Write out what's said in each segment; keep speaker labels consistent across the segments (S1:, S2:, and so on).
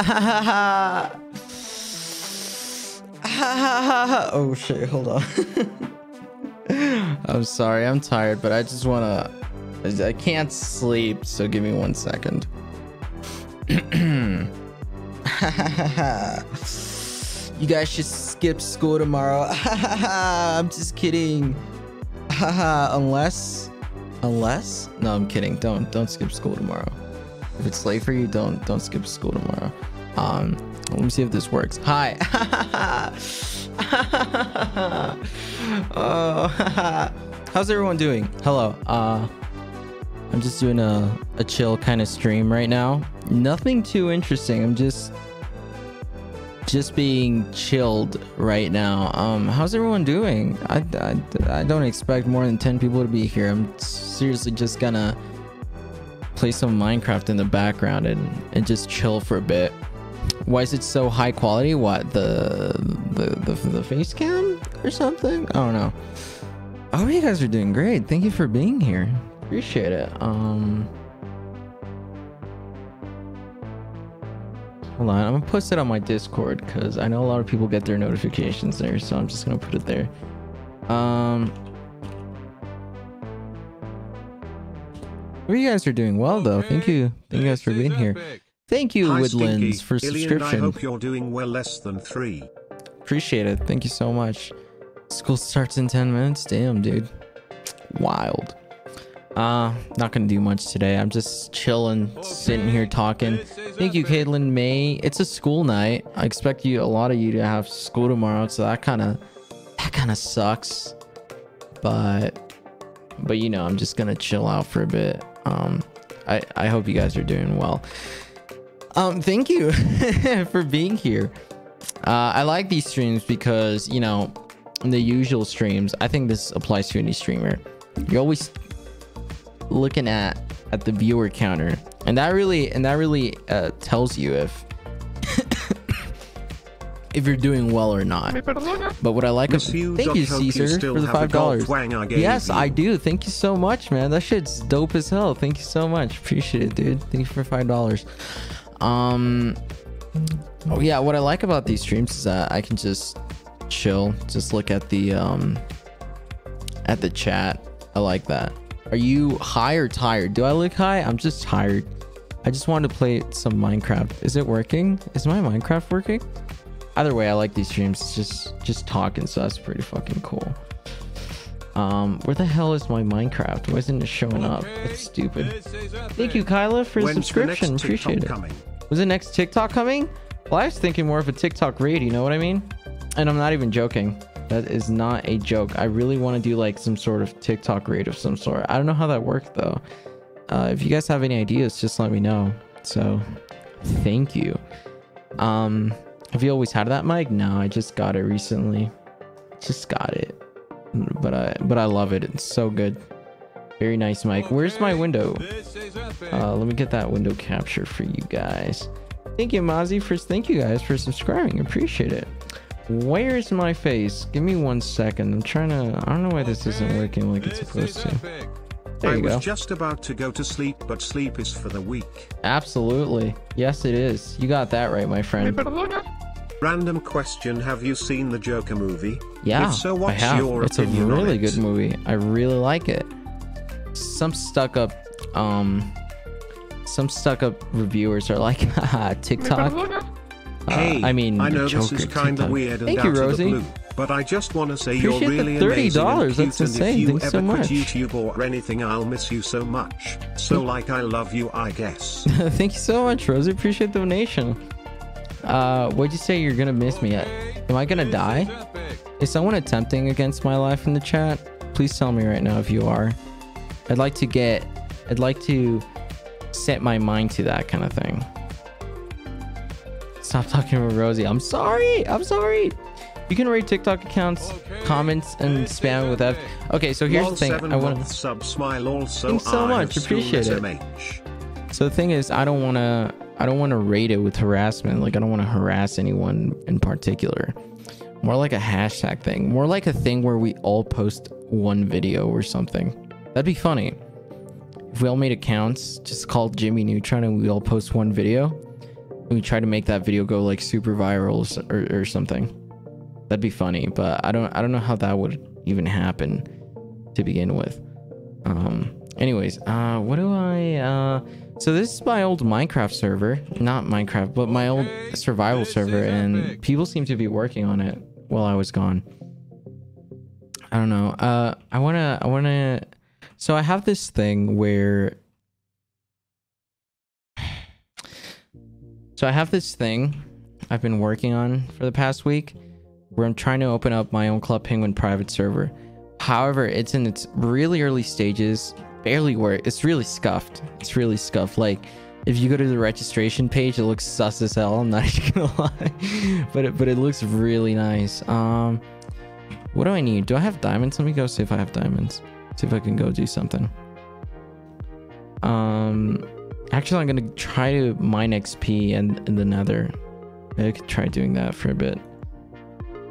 S1: oh shit, hold on. I'm sorry, I'm tired, but I just wanna I can't sleep, so give me one second. you guys should skip school tomorrow. I'm just kidding. unless unless no, I'm kidding. Don't don't skip school tomorrow. If it's late for you, don't don't skip school tomorrow. Um let me see if this works. Hi. oh, how's everyone doing? Hello. Uh I'm just doing a, a chill kind of stream right now. Nothing too interesting. I'm just just being chilled right now. Um, how's everyone doing? I, I, I don't expect more than 10 people to be here. I'm seriously just gonna play some Minecraft in the background and, and just chill for a bit. Why is it so high quality? What, the, the, the, the face cam or something? I don't know. Hope you guys are doing great. Thank you for being here. Appreciate it. Um... Hold on, I'm gonna post it on my Discord because I know a lot of people get their notifications there, so I'm just gonna put it there. Um, you guys are doing well though. Thank you, thank you guys for being here. Thank you,
S2: Hi,
S1: Woodlands,
S2: Stinky.
S1: for
S2: Ilian,
S1: subscription.
S2: I hope you're doing well less than three.
S1: Appreciate it. Thank you so much. School starts in 10 minutes. Damn, dude. Wild. Uh, not gonna do much today. I'm just chilling, sitting here talking. Thank you, Caitlin May. It's a school night. I expect you, a lot of you, to have school tomorrow, so that kind of, that kind of sucks. But, but you know, I'm just gonna chill out for a bit. Um, I I hope you guys are doing well. Um, thank you for being here. Uh, I like these streams because you know, the usual streams, I think this applies to any streamer. You're always looking at at the viewer counter and that really and that really uh, tells you if if you're doing well or not but what i like
S2: Miss
S1: of, thank you
S2: Doc, you
S1: caesar for the five dollars
S2: twang I gave
S1: yes
S2: you.
S1: i do thank you so much man that shit's dope as hell thank you so much appreciate it dude thank you for five dollars um oh yeah what i like about these streams is that i can just chill just look at the um at the chat i like that are you high or tired? Do I look high? I'm just tired. I just wanted to play some Minecraft. Is it working? Is my Minecraft working? Either way, I like these streams. It's just just talking, so that's pretty fucking cool. Um, where the hell is my Minecraft? Why isn't it showing up? It's stupid. Thank you, Kyla, for the
S2: When's the
S1: subscription.
S2: next
S1: Appreciate it.
S2: coming?
S1: Was the next TikTok coming? Well, I was thinking more of a TikTok raid, you know what I mean? And I'm not even joking. That is not a joke. I really want to do like some sort of TikTok raid of some sort. I don't know how that worked though. Uh, if you guys have any ideas, just let me know. So, thank you. Um, have you always had that mic? No, I just got it recently. Just got it, but I but I love it. It's so good. Very nice mic. Where's my window? Uh, let me get that window capture for you guys. Thank you, Mozzie, for thank you guys for subscribing. Appreciate it. Where's my face? Give me one second. I'm trying to. I don't know why this isn't working like it's supposed to. There
S2: I
S1: you
S2: was
S1: go.
S2: just about to go to sleep, but sleep is for the weak.
S1: Absolutely. Yes, it is. You got that right, my friend.
S2: Random question Have you seen the Joker movie?
S1: Yeah,
S2: If so,
S1: I have.
S2: your
S1: it's a
S2: opinion on
S1: really
S2: it?
S1: good movie. I really like it. Some stuck up, um, some stuck up reviewers are like, haha, TikTok. Uh,
S2: Hey,
S1: I mean,
S2: I know
S1: Joker,
S2: this is kind of weird and
S1: Thank
S2: out
S1: you,
S2: of the
S1: Rosie.
S2: blue, but I just want to say
S1: Appreciate
S2: you're
S1: the
S2: really
S1: $30.
S2: amazing and cute,
S1: That's
S2: and if you
S1: Thanks
S2: ever
S1: so
S2: quit
S1: much.
S2: YouTube or anything, I'll miss you so much. So like, I love you, I guess.
S1: Thank you so much, Rosie. Appreciate the donation. Uh, what'd you say you're gonna miss me? Am I gonna die? Is someone attempting against my life in the chat? Please tell me right now if you are. I'd like to get, I'd like to set my mind to that kind of thing. Stop talking with Rosie. I'm sorry. I'm sorry. You can rate TikTok accounts, comments, and spam with F. Okay, so here's the thing. I want
S2: month sub smile also.
S1: Thanks so much, appreciate it. So the thing is, I don't want to. I don't want to rate it with harassment. Like I don't want to harass anyone in particular. More like a hashtag thing. More like a thing where we all post one video or something. That'd be funny. If we all made accounts just called Jimmy Neutron and we all post one video, we try to make that video go like super viral or, or something. That'd be funny, but I don't I don't know how that would even happen to begin with. Um anyways, uh what do I uh so this is my old Minecraft server, not Minecraft, but my old survival server and people seem to be working on it while I was gone. I don't know. Uh I want to I want to so I have this thing where So I have this thing I've been working on for the past week where I'm trying to open up my own Club Penguin private server. However, it's in its really early stages, barely work. It's really scuffed. It's really scuffed. Like if you go to the registration page, it looks sus as hell. I'm not even gonna lie, but it, but it looks really nice. Um, what do I need? Do I have diamonds? Let me go see if I have diamonds. See if I can go do something. Um, Actually, I'm gonna try to mine XP and in the nether. I could try doing that for a bit.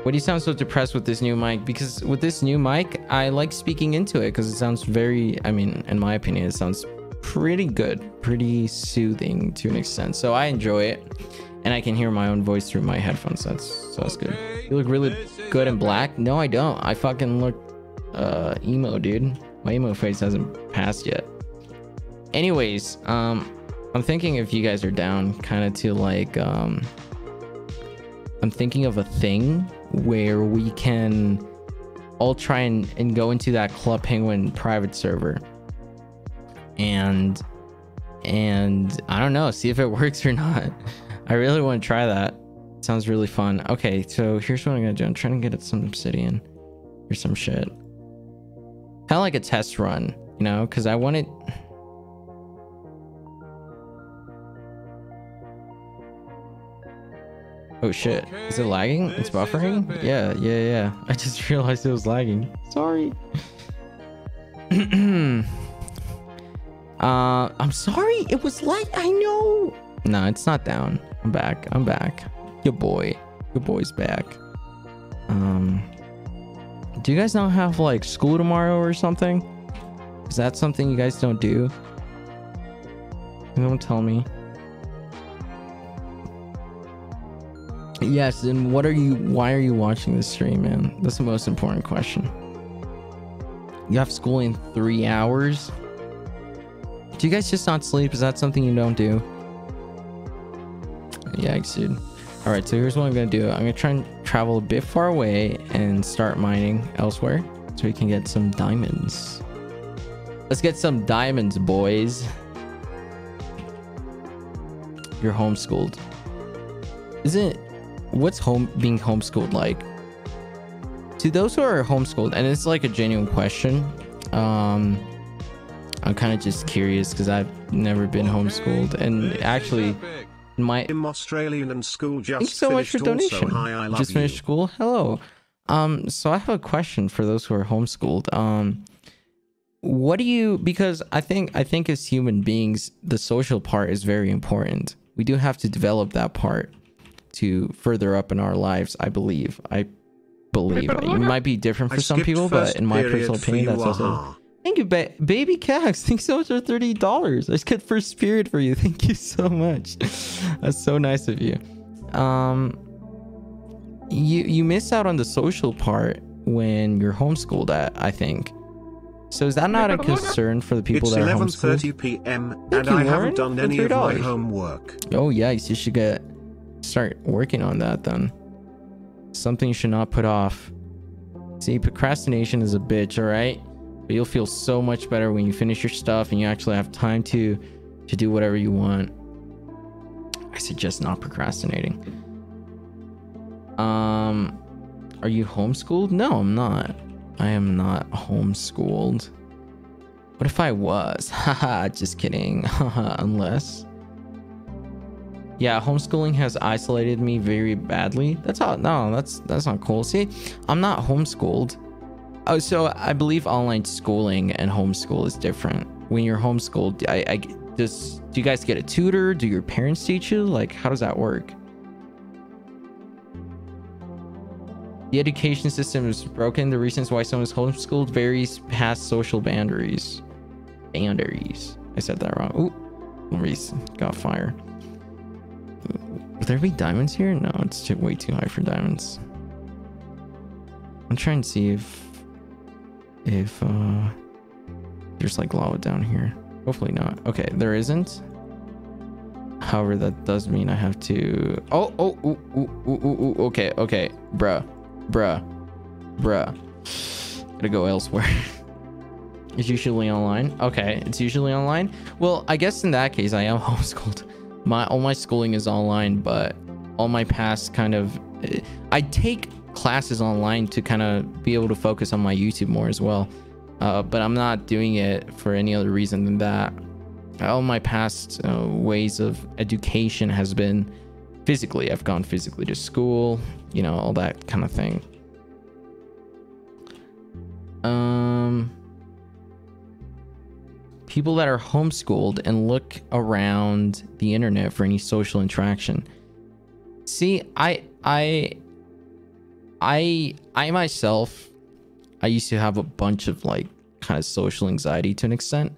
S1: Why do you sound so depressed with this new mic? Because with this new mic, I like speaking into it because it sounds very, I mean, in my opinion, it sounds pretty good, pretty soothing to an extent. So I enjoy it and I can hear my own voice through my headphones. That's, so that's good. You look really good in black. No, I don't. I fucking look uh, emo, dude. My emo face hasn't passed yet anyways um i'm thinking if you guys are down kind of to like um i'm thinking of a thing where we can all try and, and go into that club penguin private server. And and i don't know see if it works or not. I really want to try that. Sounds really fun. Okay so here's what i'm gonna do. I'm trying to get it some obsidian or some shit. Kind of like a test run you know because i want it Oh shit. Is it lagging? It's buffering? Yeah, yeah, yeah. I just realized it was lagging. Sorry. uh, I'm sorry. It was lag. I know. No, it's not down. I'm back. I'm back. Your boy. Your boy's back. Um, do you guys not have like school tomorrow or something? Is that something you guys don't do? Don't tell me. Yes, and what are you why are you watching this stream, man? That's the most important question. You have school in three hours? Do you guys just not sleep? Is that something you don't do? Yikes, dude. Alright, so here's what I'm gonna do. I'm gonna try and travel a bit far away and start mining elsewhere so we can get some diamonds. Let's get some diamonds, boys. You're homeschooled. Isn't what's home being homeschooled like? To those who are homeschooled, and it's like a genuine question. Um, I'm kind of just curious because I've never been homeschooled, and actually, my
S2: I'm Australian and school just
S1: thanks so much for donation.
S2: Hi, I love
S1: just finished
S2: you.
S1: school. Hello. Um, so I have a question for those who are homeschooled. Um, what do you? Because I think I think as human beings, the social part is very important. We do have to develop that part to further up in our lives. I believe. I believe it might be different
S2: I
S1: for some people, but in my personal opinion, that's also.
S2: aha.
S1: Thank you, ba- baby Cax. Thanks so much for thirty dollars. I just got first period for you. Thank you so much. That's so nice of you. Um, you you miss out on the social part when you're homeschooled. At I think. So is that not a concern for the people
S2: It's
S1: that are homeschooled?
S2: It's 11:30 p.m. And
S1: you,
S2: I
S1: Lauren,
S2: haven't done any of my homework.
S1: Oh yes, you should get start working on that then. Something you should not put off. See, procrastination is a bitch, all right? But you'll feel so much better when you finish your stuff and you actually have time to to do whatever you want. I suggest not procrastinating. Um are you homeschooled? No, I'm not. I am not homeschooled. What if I was? Haha, just kidding. Haha, unless yeah, homeschooling has isolated me very badly. That's all. No, that's that's not cool. See, I'm not homeschooled. Oh, so I believe online schooling and homeschool is different. When you're homeschooled, I, I does do you guys get a tutor? Do your parents teach you? Like, how does that work? The education system is broken. The reasons why someone is homeschooled varies past social boundaries. Boundaries. I said that wrong. Ooh, Maurice got fire. Would there be diamonds here? No, it's too, way too high for diamonds. I'm trying to see if if uh there's like lava down here. Hopefully not. Okay, there isn't. However, that does mean I have to. Oh, oh, ooh, ooh, ooh, ooh, okay, okay, bruh, bruh, bruh. Gotta go elsewhere. it's usually online. Okay, it's usually online. Well, I guess in that case, I am homeschooled. My all my schooling is online, but all my past kind of, I take classes online to kind of be able to focus on my YouTube more as well. Uh, but I'm not doing it for any other reason than that. All my past uh, ways of education has been physically. I've gone physically to school, you know, all that kind of thing. Um, people that are homeschooled and look around the internet for any social interaction. See, I, I, I, I myself I used to have a bunch of like kind of social anxiety to an extent.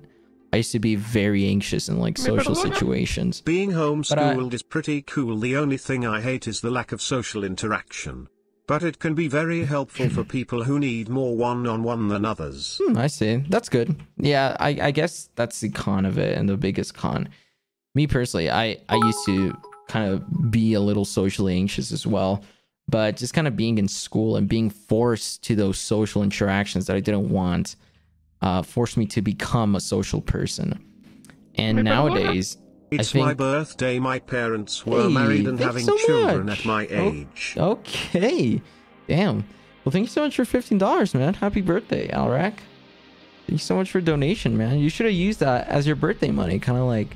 S1: I used to be very anxious in like social situations.
S2: Being homeschooled I, is pretty cool. The only thing I hate is the lack of social interaction. But it can be very helpful for people who need more one-on-one than others.
S1: Hmm, I see. That's good. Yeah, I, I guess that's the con of it and the biggest con. Me personally, I, I used to kind of be a little socially anxious as well but just kind of being in school and being forced to those social interactions that I didn't want uh, forced me to become a social person. And nowadays,
S2: it's
S1: think,
S2: my birthday. My parents were hey, married and having so children much. at my oh, age.
S1: Oh, okay. Damn. Well, thank you so much for $15, man. Happy birthday, Alrak. Thank you so much for donation, man. You should have used that as your birthday money. Kind of like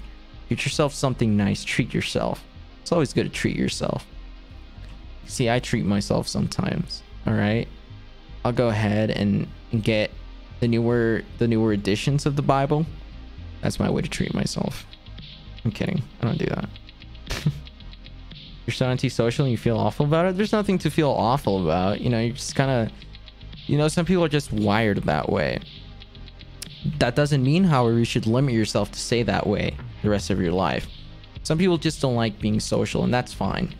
S1: get yourself something nice. Treat yourself. It's always good to treat yourself. See, I treat myself sometimes. All right. I'll go ahead and, and get the newer the newer editions of the Bible. That's my way to treat myself. I'm kidding. I don't do that. you're so antisocial and you feel awful about it. There's nothing to feel awful about. You know, you're just kind of, you know, some people are just wired that way. That doesn't mean, however, you should limit yourself to stay that way the rest of your life. Some people just don't like being social, and that's fine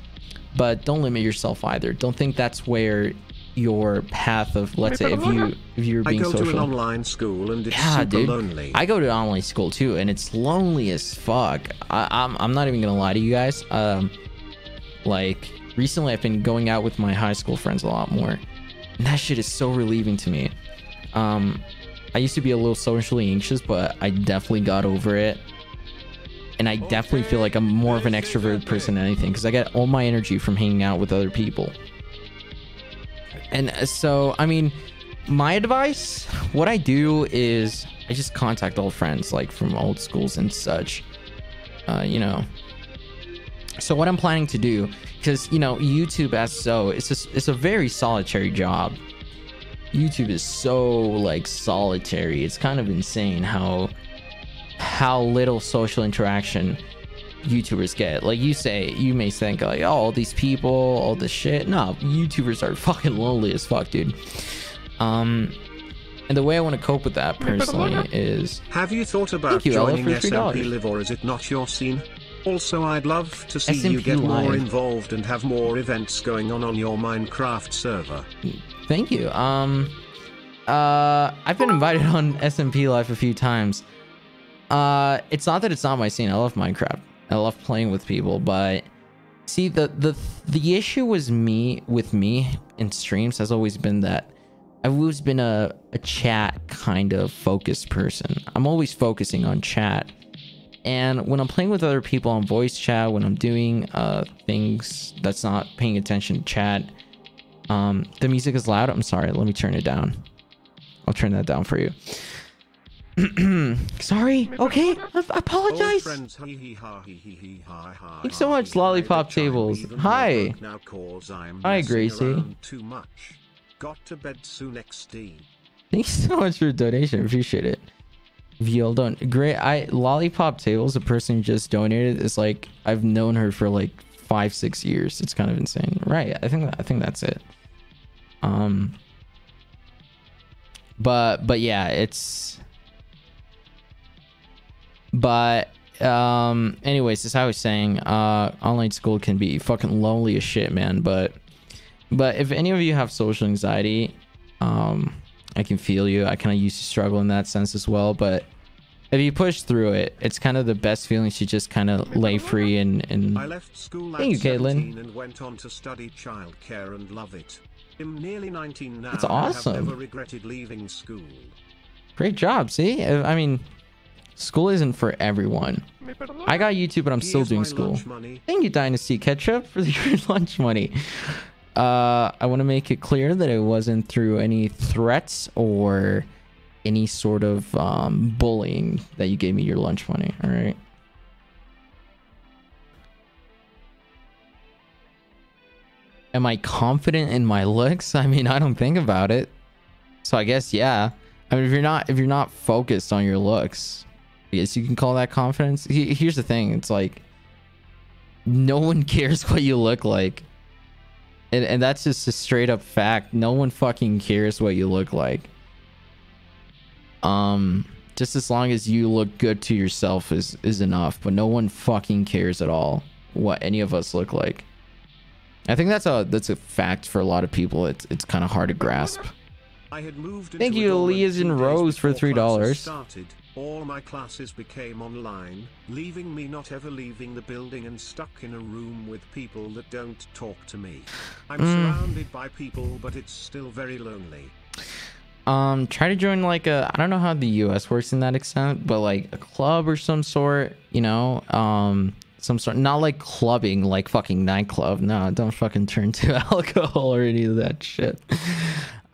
S1: but don't limit yourself either. Don't think that's where your path of let's say if you if you're being
S2: I go
S1: social.
S2: to an online school and it's yeah, super dude. lonely.
S1: I go to online school too, and it's lonely as fuck. I, I'm I'm not even gonna lie to you guys. Um, like recently I've been going out with my high school friends a lot more, and that shit is so relieving to me. Um, I used to be a little socially anxious, but I definitely got over it and I definitely feel like I'm more of an extrovert person than anything because I get all my energy from hanging out with other people. And uh, so, I mean, my advice, what I do is I just contact old friends like from old schools and such. Uh, you know. So what I'm planning to do, because you know, YouTube as so, it's just it's a very solitary job. YouTube is so like solitary. It's kind of insane how how little social interaction YouTubers get. Like you say, you may think like, oh, all these people, all this shit. No, YouTubers are fucking lonely as fuck, dude. Um, and the way I want to cope with that personally is.
S2: Have you thought about you, joining SMP Live, or is it not your scene? Also, I'd love to see SMP you get Live. more involved and have more events going on on your Minecraft server.
S1: Thank you. Um, uh, I've been invited on SMP Live a few times. Uh, it's not that it's not my scene. I love Minecraft. I love playing with people, but see the the the issue was me with me in streams has always been that I've always been a, a chat kind of focused person. I'm always focusing on chat. And when I'm playing with other people on voice chat, when I'm doing uh, things that's not paying attention to chat, um, the music is loud. I'm sorry. Let me turn it down. I'll turn that down for you. Sorry. Okay. I, apologize. Thanks so much, Lollipop Tables. Hi. Hi, Gracie. Too much. Got to bed soon, XD. Thanks so much for the donation. Appreciate it. All don't, great. I Lollipop Tables, the person who just donated, is like I've known her for like five, six years. It's kind of insane, right? I think I think that's it. Um. But but yeah, it's but um anyways as i was saying uh online school can be fucking lonely as shit man. But but if any of you have social anxiety um i can feel you. I kind of used to struggle in that sense as well. But if you push through it it's kind of the best feeling to just kind of lay free and and
S2: i left school
S1: thank you caitlin.
S2: and went on to study childcare and love it. I'm nearly 19 now
S1: that's awesome
S2: have never regretted leaving school.
S1: Great job see? I mean School isn't for everyone. I got YouTube, but I'm still doing school. Thank you, Dynasty Ketchup, for your lunch money. Uh, I want to make it clear that it wasn't through any threats or any sort of um, bullying that you gave me your lunch money. All right. Am I confident in my looks? I mean, I don't think about it. So I guess yeah. I mean, if you're not if you're not focused on your looks, guess you can call that confidence. He, here's the thing. It's like no one cares what you look like. And, and that's just a straight up fact. No one fucking cares what you look like. Um, just as long as you look good to yourself is, is enough. But no one fucking cares at all what any of us look like. I think that's a that's a fact for a lot of people. It's it's kind of hard to grasp. Thank you, Elias and Rose, for three dollars.
S2: All my classes became online, leaving me not ever leaving the building and stuck in a room with people that don't talk to me. I'm mm. surrounded by people, but it's still very lonely.
S1: Um, try to join like a I don't know how the US works in that extent, but like a club or some sort, you know, um some sort not like clubbing like fucking nightclub. No, don't fucking turn to alcohol or any of that shit.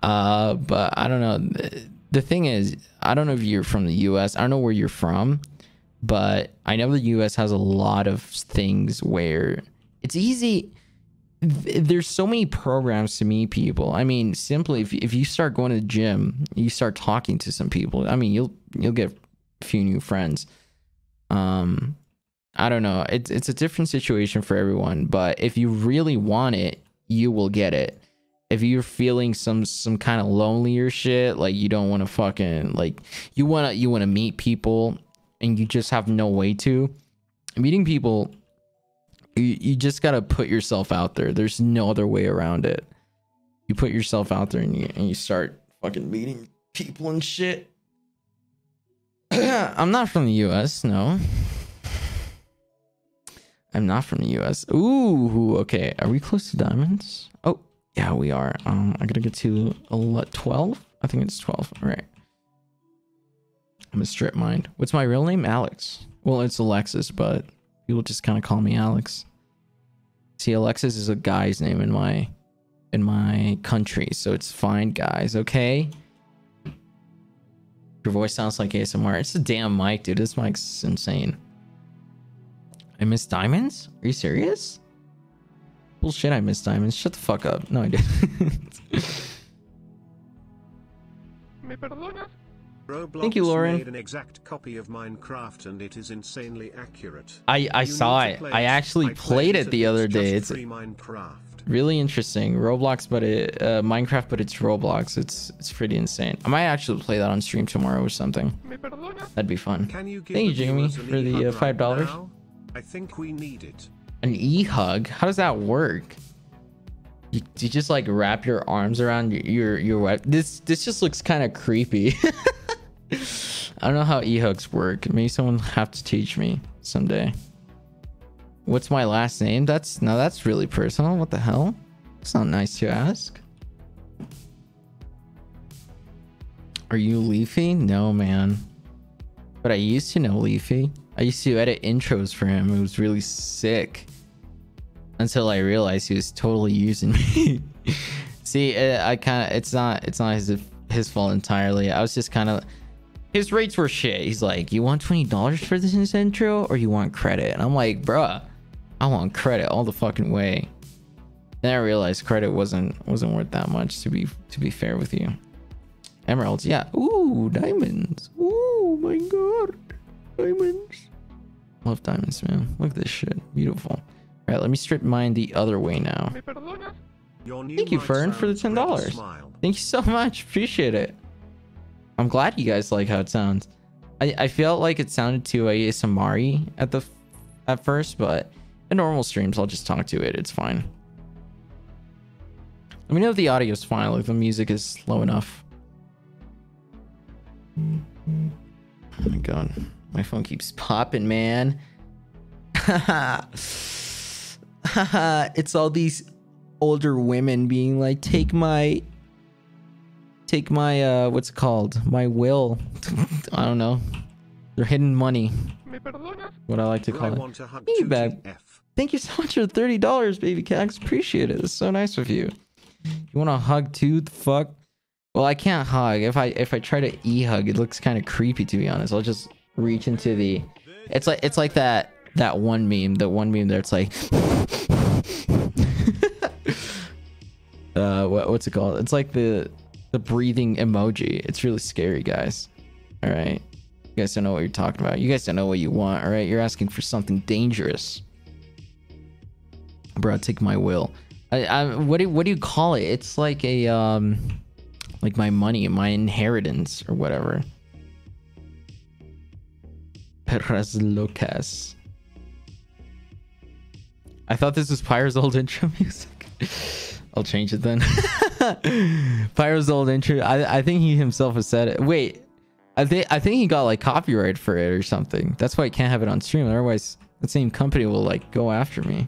S1: Uh, but I don't know the thing is, I don't know if you're from the US. I don't know where you're from, but I know the US has a lot of things where it's easy. There's so many programs to meet people. I mean, simply if if you start going to the gym, you start talking to some people. I mean, you'll you'll get a few new friends. Um, I don't know. It's it's a different situation for everyone, but if you really want it, you will get it if you're feeling some some kind of lonelier shit, like you don't want to fucking like you want to you want to meet people and you just have no way to meeting people you, you just got to put yourself out there. There's no other way around it. You put yourself out there and you and you start fucking meeting people and shit. I'm not from the US, no. I'm not from the US. Ooh, okay. Are we close to diamonds? Oh, yeah, we are. Um, I gotta get to 12. I think it's 12. All right. I'm a strip mind. What's my real name? Alex. Well, it's Alexis, but people just kind of call me Alex. See, Alexis is a guy's name in my in my country, so it's fine, guys. Okay. Your voice sounds like ASMR. It's a damn mic, dude. This mic's insane. I miss diamonds? Are you serious? Bullshit, I missed diamonds. Shut the fuck up. No, I didn't.
S2: Roblox Thank you, Lauren. Made an exact copy of Minecraft and it is insanely accurate.
S1: I I you saw it. I actually I played, it the other day. It's Minecraft. really interesting. Roblox, but it uh, Minecraft, but it's Roblox. It's it's pretty insane. I might actually play that on stream tomorrow or something. That'd be fun. You Thank you, Jamie, for the uh, five dollars.
S2: I think we need it.
S1: An e-hug? How does that work? You, you just like wrap your arms around your your wife. This this just looks kind of creepy. I don't know how e-hugs work. Maybe someone have to teach me someday. What's my last name? That's no, that's really personal. What the hell? It's not nice to ask. Are you Leafy? No, man. But I used to know Leafy. I used to edit intros for him. It was really sick until I realized he was totally using me. See, uh, I kind of it's not it's not his his fault entirely. I was just kind of his rates were shit. He's like, "You want twenty dollars for this intro, or you want credit?" And I'm like, "Bruh, I want credit all the fucking way." Then I realized credit wasn't wasn't worth that much to be to be fair with you. Emeralds, yeah. Ooh, diamonds. Ooh, my god, diamonds. Love diamonds, man. Look at this shit. Beautiful. All right, let me strip mine the other way now. Thank you, Fern, for the ten dollars. Thank you so much. Appreciate it. I'm glad you guys like how it sounds. I, I felt like it sounded too ASMR at the at first, but in normal streams, I'll just talk to it. It's fine. Let me know if the audio is fine, like the music is low enough. Oh my god. My phone keeps popping, man. it's all these older women being like, take my take my uh what's it called? My will. I don't know. They're hidden money. What I like to call
S2: I
S1: it.
S2: want to hug
S1: Me back. Thank you so much for thirty dollars, baby Cax. Appreciate it. It's so nice of you. You want to hug too? The fuck? Well, I can't hug. If I if I try to e hug, it looks kind of creepy to be honest. I'll just reach into the. It's like it's like that that one meme. The one meme there. It's like. uh, what, what's it called? It's like the the breathing emoji. It's really scary, guys. All right, you guys don't know what you're talking about. You guys don't know what you want. All right, you're asking for something dangerous. Bro, take my will. I, I what do what do you call it? It's like a um, like my money, my inheritance or whatever. Perras locas. I thought this was Pyro's old intro music. I'll change it then. Pyro's old intro. I I think he himself has said it. Wait, I think I think he got like copyright for it or something. That's why I can't have it on stream. Otherwise, the same company will like go after me.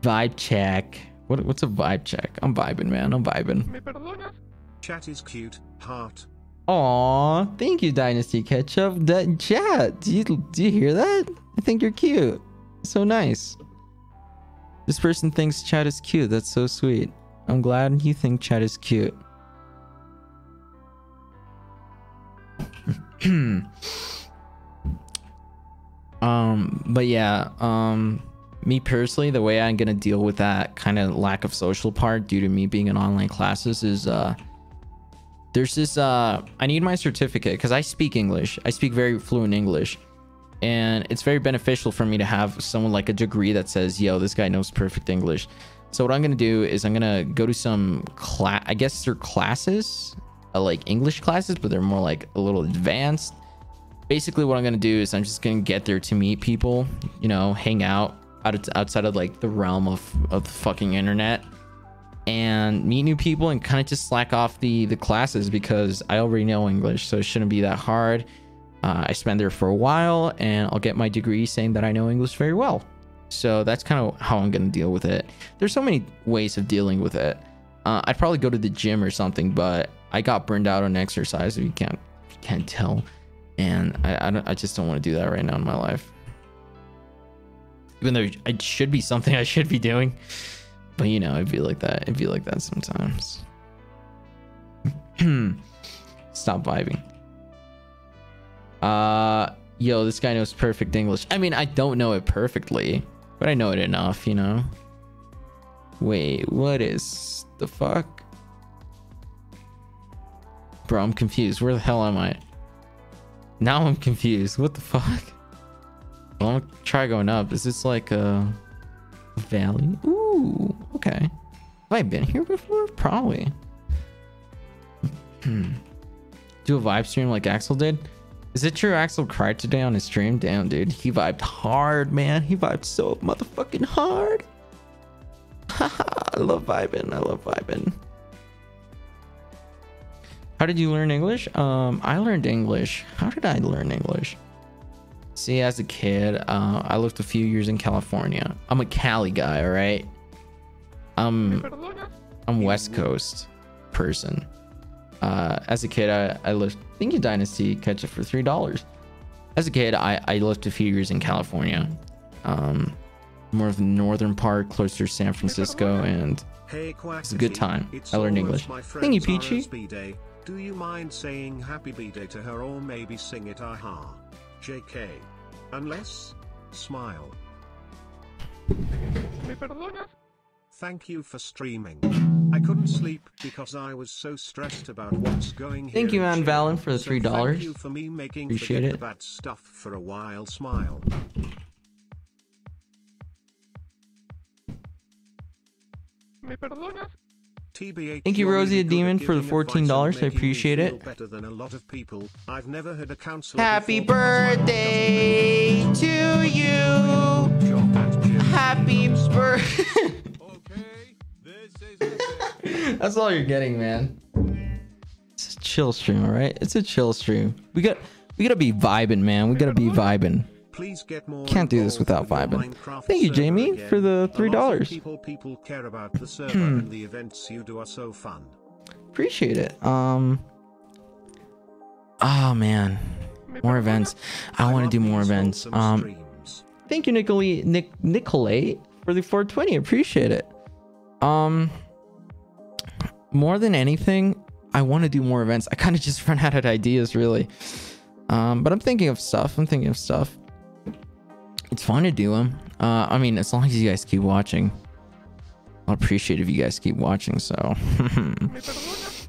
S1: Vibe check. What what's a vibe check? I'm vibing, man. I'm vibing.
S2: Chat is cute. Heart.
S1: Aw, thank you, Dynasty Ketchup. That chat. Do you do you hear that? I think you're cute. So nice. This person thinks chat is cute. That's so sweet. I'm glad you think chat is cute. um, but yeah, um, me personally, the way I'm gonna deal with that kind of lack of social part due to me being in online classes is uh there's this uh i need my certificate because i speak english i speak very fluent english and it's very beneficial for me to have someone like a degree that says yo this guy knows perfect english so what i'm gonna do is i'm gonna go to some class i guess they're classes uh, like english classes but they're more like a little advanced basically what i'm gonna do is i'm just gonna get there to meet people you know hang out out outside of like the realm of of the fucking internet and meet new people and kind of just slack off the the classes because I already know English, so it shouldn't be that hard. Uh, I spend there for a while and I'll get my degree saying that I know English very well. So that's kind of how I'm gonna deal with it. There's so many ways of dealing with it. Uh, I'd probably go to the gym or something, but I got burned out on exercise. If you can't if you can't tell, and I I, I just don't want to do that right now in my life. Even though it should be something I should be doing. But you know, it'd be like that. It'd be like that sometimes. Stop vibing. Uh yo, this guy knows perfect English. I mean, I don't know it perfectly, but I know it enough, you know. Wait, what is the fuck? Bro, I'm confused. Where the hell am I? Now I'm confused. What the fuck? Well, I'm gonna try going up. Is this like a valley? Ooh, okay. Have I been here before? Probably. Do a vibe stream like Axel did? Is it true Axel cried today on his stream? Damn, dude. He vibed hard, man. He vibed so motherfucking hard. Haha, I love vibing. I love vibing. How did you learn English? Um, I learned English. How did I learn English? See, as a kid, uh, I lived a few years in California. I'm a Cali guy, all right. I'm I'm West Coast person. Uh, as a kid, I, I lived. Thank you, Dynasty Ketchup for three dollars. As a kid, I I lived a few years in California, um, more of the northern part, closer to San Francisco, and
S2: Hey,
S1: It's a good time. I learned English.
S2: My
S1: Thank you, Peachy.
S2: RSB day. Do you mind saying happy b-day to her or maybe sing it aha? JK. Unless? Smile. Thank you for streaming. I couldn't sleep because I was so stressed about what's going here.
S1: Thank you,
S2: in
S1: man. Valen, for the $3.
S2: Thank you for me making
S1: Appreciate
S2: forget
S1: it.
S2: the bad stuff for a while. Smile. TBH,
S1: Thank you, Rosie
S2: really
S1: a
S2: good
S1: Demon, for the $14. I appreciate it.
S2: Better than a lot of people. I've never had a counselor
S1: Happy
S2: before because my
S1: birthday to you.
S2: doesn't job at gym.
S1: Happy birthday.
S3: Okay, this is
S1: That's all you're getting, man. It's a chill stream, all right? It's a chill stream. We got we gotta be vibing, man. We gotta be vibing.
S2: Please get more
S1: Can't do this without vibing. Thank you, Jamie,
S2: again.
S1: for the
S2: A lot of
S1: $3.
S2: People, people care about the server and the events you do are so fun.
S1: Appreciate it. Um. Oh man, more events. I want to do more events. Um. Thank you, Nicolay, Nick, Nicolay, for the 420. Appreciate it. Um, more than anything, I want to do more events. I kind of just run out of ideas, really. Um, but I'm thinking of stuff. I'm thinking of stuff. It's fun to do them. Uh, I mean, as long as you guys keep watching, I'll appreciate if you guys keep watching. So,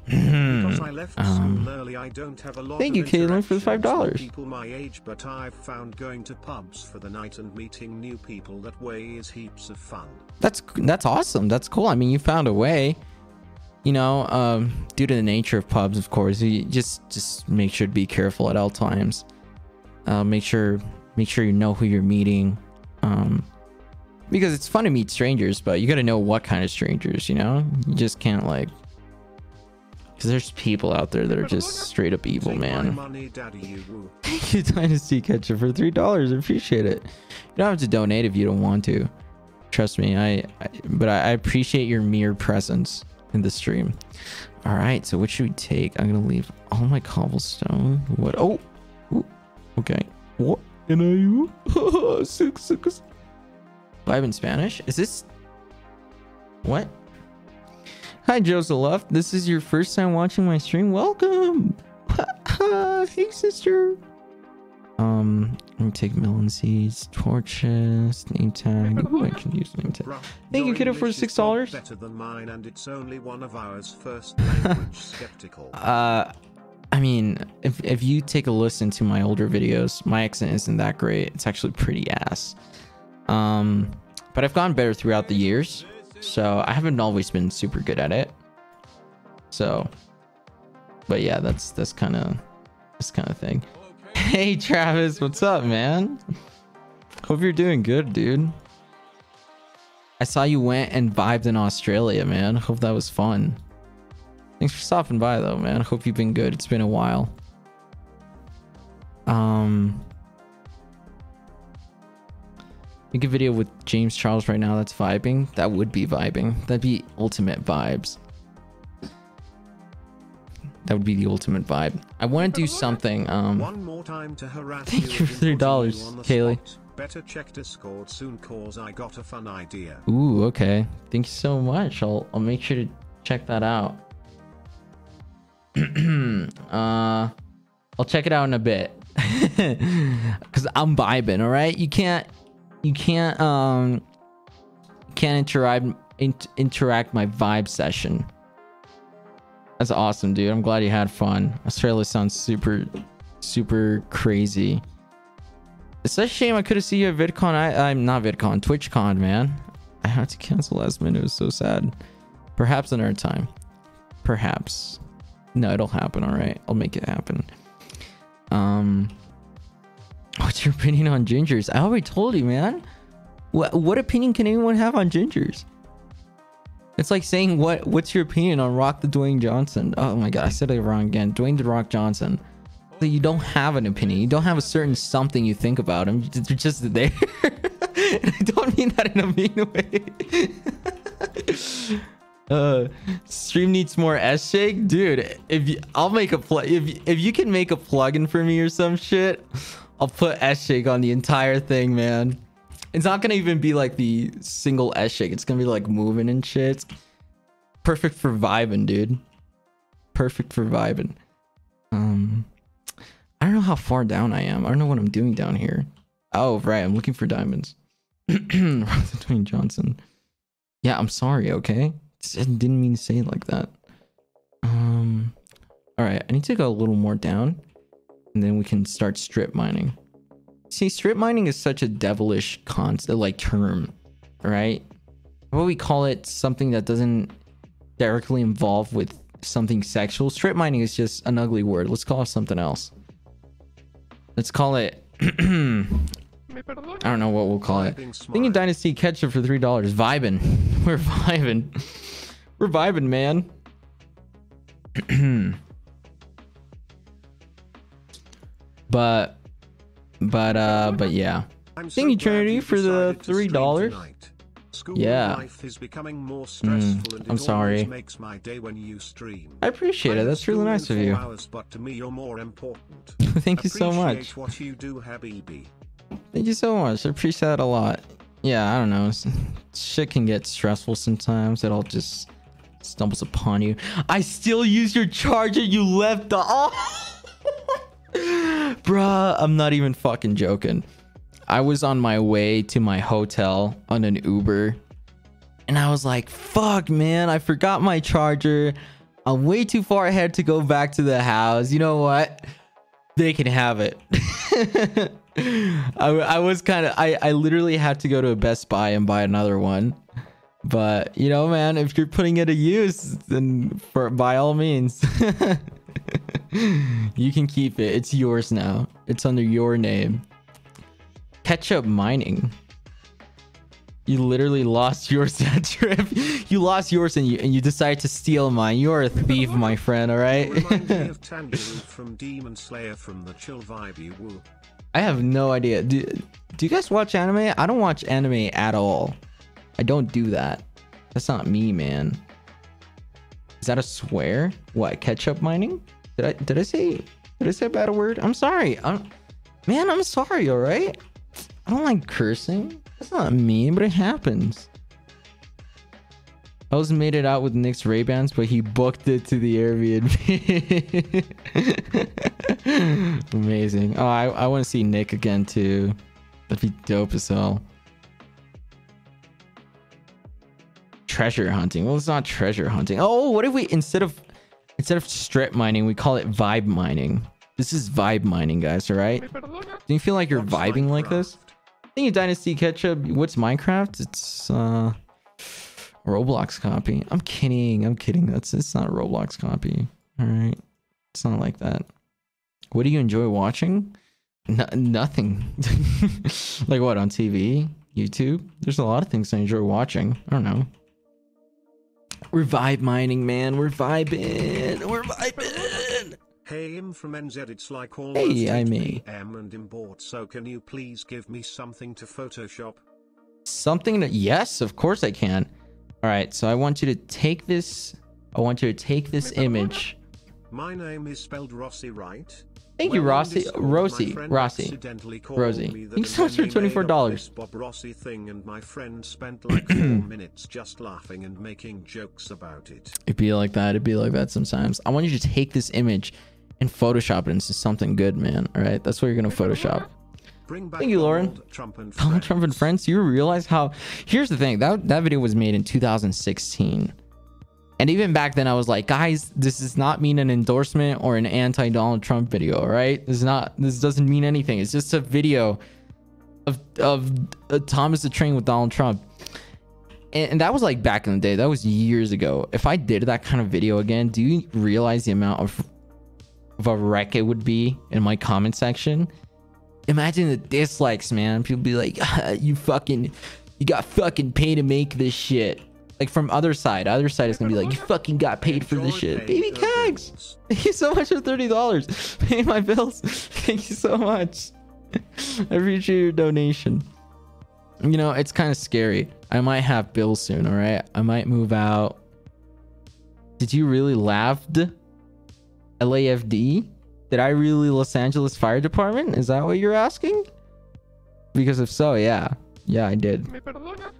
S2: Because I left
S1: Um,
S2: early, I don't have a lot
S1: thank you, Caitlin, for the $5.
S2: People my age, but I've found going to pubs for the night and meeting new people that way is heaps of fun.
S1: that's that's awesome. That's cool. I mean, you found a way. You know, um, due to the nature of pubs, of course, you just just make sure to be careful at all times. Uh, make sure make sure you know who you're meeting, um, because it's fun to meet strangers, but you got to know what kind of strangers. You know, you just can't like, because there's people out there that are just straight up evil, man.
S2: you.
S1: Thank you, Dynasty Ketchup, for three dollars. Appreciate it. You don't have to donate if you don't want to. Trust me, I. I but I, I appreciate your mere presence in the stream. All right, so what should we take? I'm gonna leave all my cobblestone. What? Oh, Ooh, okay. What? Can I you? Six, six. Vibe in Spanish? Is this? What? Hi, Joseph. This is your first time watching my stream. Welcome. hey, sister. Um, let me take melon seeds, torches, name tag. Ooh, I can use name tag.
S2: Bruh,
S1: Thank you, kiddo, for
S2: English is not
S1: $6.
S2: Better than mine, and it's only one of ours. First language skeptical.
S1: Uh, I mean, if if you take a listen to my older videos, my accent isn't that great. It's actually pretty ass. Um, but I've gotten better throughout the years, so I haven't always been super good at it. So, but yeah, that's that's kind of this kind of thing. Hey Travis, what's up, man? Hope you're doing good, dude. I saw you went and vibed in Australia, man. Hope that was fun. Thanks for stopping by though, man. Hope you've been good. It's been a while. Um Make a video with James Charles right now that's vibing. That would be vibing. That'd be ultimate vibes. That would be the ultimate vibe. I want to do something. Um
S2: One more time to harass
S1: Thank
S2: you
S1: for $3,
S2: putting you on the
S1: Kaylee.
S2: spot. Better check Discord soon, cause I got a fun idea.
S1: Ooh, okay. Thank you so much. I'll I'll make sure to check that out. uh I'll check it out in a bit. Cause I'm vibing, alright? You can't you can't um can't interact int- interact my vibe session. That's awesome, dude. I'm glad you had fun. Australia sounds super super crazy. It's such a shame I could have seen you at VidCon. I, I'm not VidCon, TwitchCon, man. I had to cancel last minute. It was so sad. Perhaps another time. Perhaps. No, it'll happen. All right, I'll make it happen. Um, what's your opinion on gingers? I already told you, man. What what opinion can anyone have on gingers? It's like saying what what's your opinion on Rock the Dwayne Johnson? Oh my god, I said it wrong again. Dwayne the Rock Johnson. So you don't have an opinion. You don't have a certain something you think about him. They're just there. I don't mean that in a mean way. uh, stream needs more S shake, dude. If you, I'll make a plug. If if you can make a plugin for me or some shit, I'll put S shake on the entire thing, man. It's not gonna even be like the single S shake. It's gonna be like moving and shit. Perfect for vibing, dude. Perfect for vibing. Um. I don't know how far down I am. I don't know what I'm doing down here. Oh, right. I'm looking for diamonds. Dwayne Johnson. Yeah, I'm sorry, okay? I didn't mean to say it like that. Um, all right. I need to go a little more down and then we can start strip mining. See, strip mining is such a devilish concept, like term, right? What we call it, something that doesn't directly involve with something sexual. Strip mining is just an ugly word. Let's call it something else. Let's call it. I don't know what we'll call it. Thinking. Dynasty ketchup for three dollars. Vibing. We're vibing. We're vibing, man. but, but, uh, but yeah.
S2: I'm
S1: Thank you, Trinity, for the
S2: stream
S1: $3. Yeah. Mm,
S2: life is becoming more stressful and
S1: I'm sorry.
S2: makes my day when you stream.
S1: I appreciate it. That's really nice of you.
S2: Hours, but to me, you're more important.
S1: Thank you so much.
S2: What you do, Habibi.
S1: Thank you so much. I appreciate that a lot. Yeah, I don't know. Shit can get stressful sometimes. It all just stumbles upon you. I still use your charger you left the. Oh! Bruh, I'm not even fucking joking. I was on my way to my hotel on an Uber. And I was like, fuck, man, I forgot my charger. I'm way too far ahead to go back to the house. You know what? They can have it. I, I was kind of I, I literally had to go to a Best Buy and buy another one. But you know, man, if you're putting it to use, then for by all means, you can keep it. It's yours now. It's under your name. Ketchup mining. You literally lost yours that trip. You lost yours and you and you decided to steal mine. You're a thief, my friend. All right.
S2: Remind me of Tanjiro from Demon Slayer from the Chill Vibe you woo.
S1: I have no idea. Do, do you guys watch anime? I don't watch anime at all. I don't do that. That's not me, man. Is that a swear? What ketchup mining? Did I did I say did I say a bad word? I'm sorry. I'm man. I'm sorry. All right. I don't like cursing. That's not me, but it happens. I was made it out with Nick's Ray Bans, but he booked it to the Airbnb. Amazing. Oh, I, I want to see Nick again too. That'd be dope as hell. Treasure hunting. Well, it's not treasure hunting. Oh, what if we instead of instead of strip mining, we call it vibe mining? This is vibe mining, guys. All right. Do you feel like you're vibing like this?
S2: Minecraft?
S1: Thinking Dynasty Ketchup. What's Minecraft? It's uh Roblox copy. I'm kidding. I'm kidding. That's it's not a Roblox copy. All right. It's not like that. What do you enjoy watching? No, nothing. like what on TV, YouTube? There's a lot of things I enjoy watching. I don't know. We're vibe mining, man. We're vibing. We're vibing.
S2: Hey, I'm from NZ. It's like almost
S1: Hey, I
S2: 8
S1: me.
S2: PM and I'm bored, so can you please give me something to Photoshop?
S1: Something that yes, of course I can. All right, so I want you to take this. I want you to take this image.
S2: My name is spelled Rossi, right?
S1: Thank you, Rossi.
S2: Discord,
S1: Rossi. Rossi. Rosie.
S2: me
S1: Thank you so much for
S2: then he made up
S1: $24.
S2: Bob Rossi thing, and my friend spent like four minutes just laughing and making jokes about it.
S1: It'd be like that. It'd be like that sometimes. I want you to take this image and Photoshop it into something good, man. All right, that's what you're gonna Photoshop.
S2: Bring back
S1: Thank you, Lauren.
S2: Donald Trump and
S1: Donald Trump and
S2: friends.
S1: friends. You realize how? Here's the thing. That that video was made in 2016, and even back then, I was like, guys, this does not mean an endorsement or an anti-Donald Trump video. right? this is not. This doesn't mean anything. It's just a video of of uh, Thomas the Train with Donald Trump. And, and that was like back in the day. That was years ago. If I did that kind of video again, do you realize the amount of of a wreck it would be in my comment section? Imagine the dislikes, man. People be like, "Ah, "You fucking, you got fucking paid to make this shit." Like from other side, other side is gonna be like, "You fucking got paid for this shit." Baby Cags, thank you so much for thirty dollars. Pay my bills. Thank you so much. I appreciate your donation. You know, it's kind of scary. I might have bills soon. All right, I might move out. Did you really laughed? LAFD? Did I really Los Angeles Fire Department? Is that what you're asking? Because if so, yeah. Yeah, I did.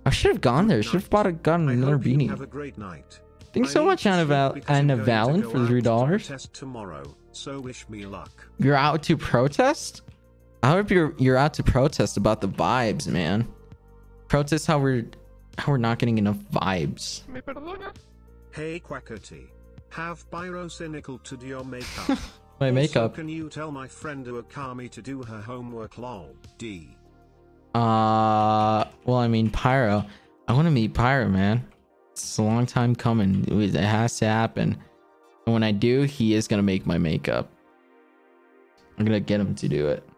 S1: I should have gone there. Should have bought a gun and another beanie.
S2: have a great night.
S1: Thanks so much, Anna, Val- Anna Valen, for the $3.
S2: tomorrow, so wish me luck.
S1: You're out to protest? I hope you're you're out to protest about the vibes, man. Protest how we're how we're not getting enough vibes.
S2: Hey Quackity. Have pyrocynical to do your makeup.
S1: My
S2: Also,
S1: makeup.
S2: can you tell my friend Uakami to do her homework lol? D.
S1: Uh, well, I mean, Pyro. I want to meet Pyro, man. It's a long time coming. It has to happen. And when I do, he is gonna make my makeup. I'm gonna get him to do it.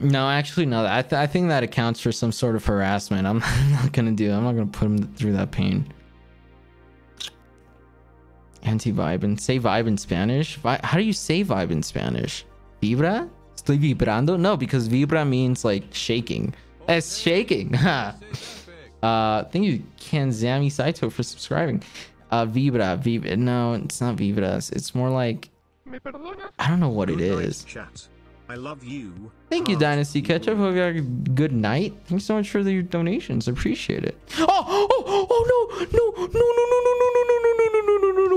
S1: No, actually, no. I, th- I think that accounts for some sort of harassment. I'm, not gonna do. it. I'm not gonna put him through that pain. Anti vibe and say vibe in Spanish. Vi- How do you say vibe in Spanish? Vibra? Estoy vibrando? No, because vibra means like shaking. It's shaking. uh, thank you, Kanzami Saito, for subscribing. Uh, vibra, vibra. No, it's not vibras. It's more like I don't know what it is.
S2: I love you.
S1: Thank you, Dynasty Ketchup. Hope you had a good night. Thanks so much for the donations. Appreciate it. Oh, oh, oh, oh no, no, no, no, no, no, no.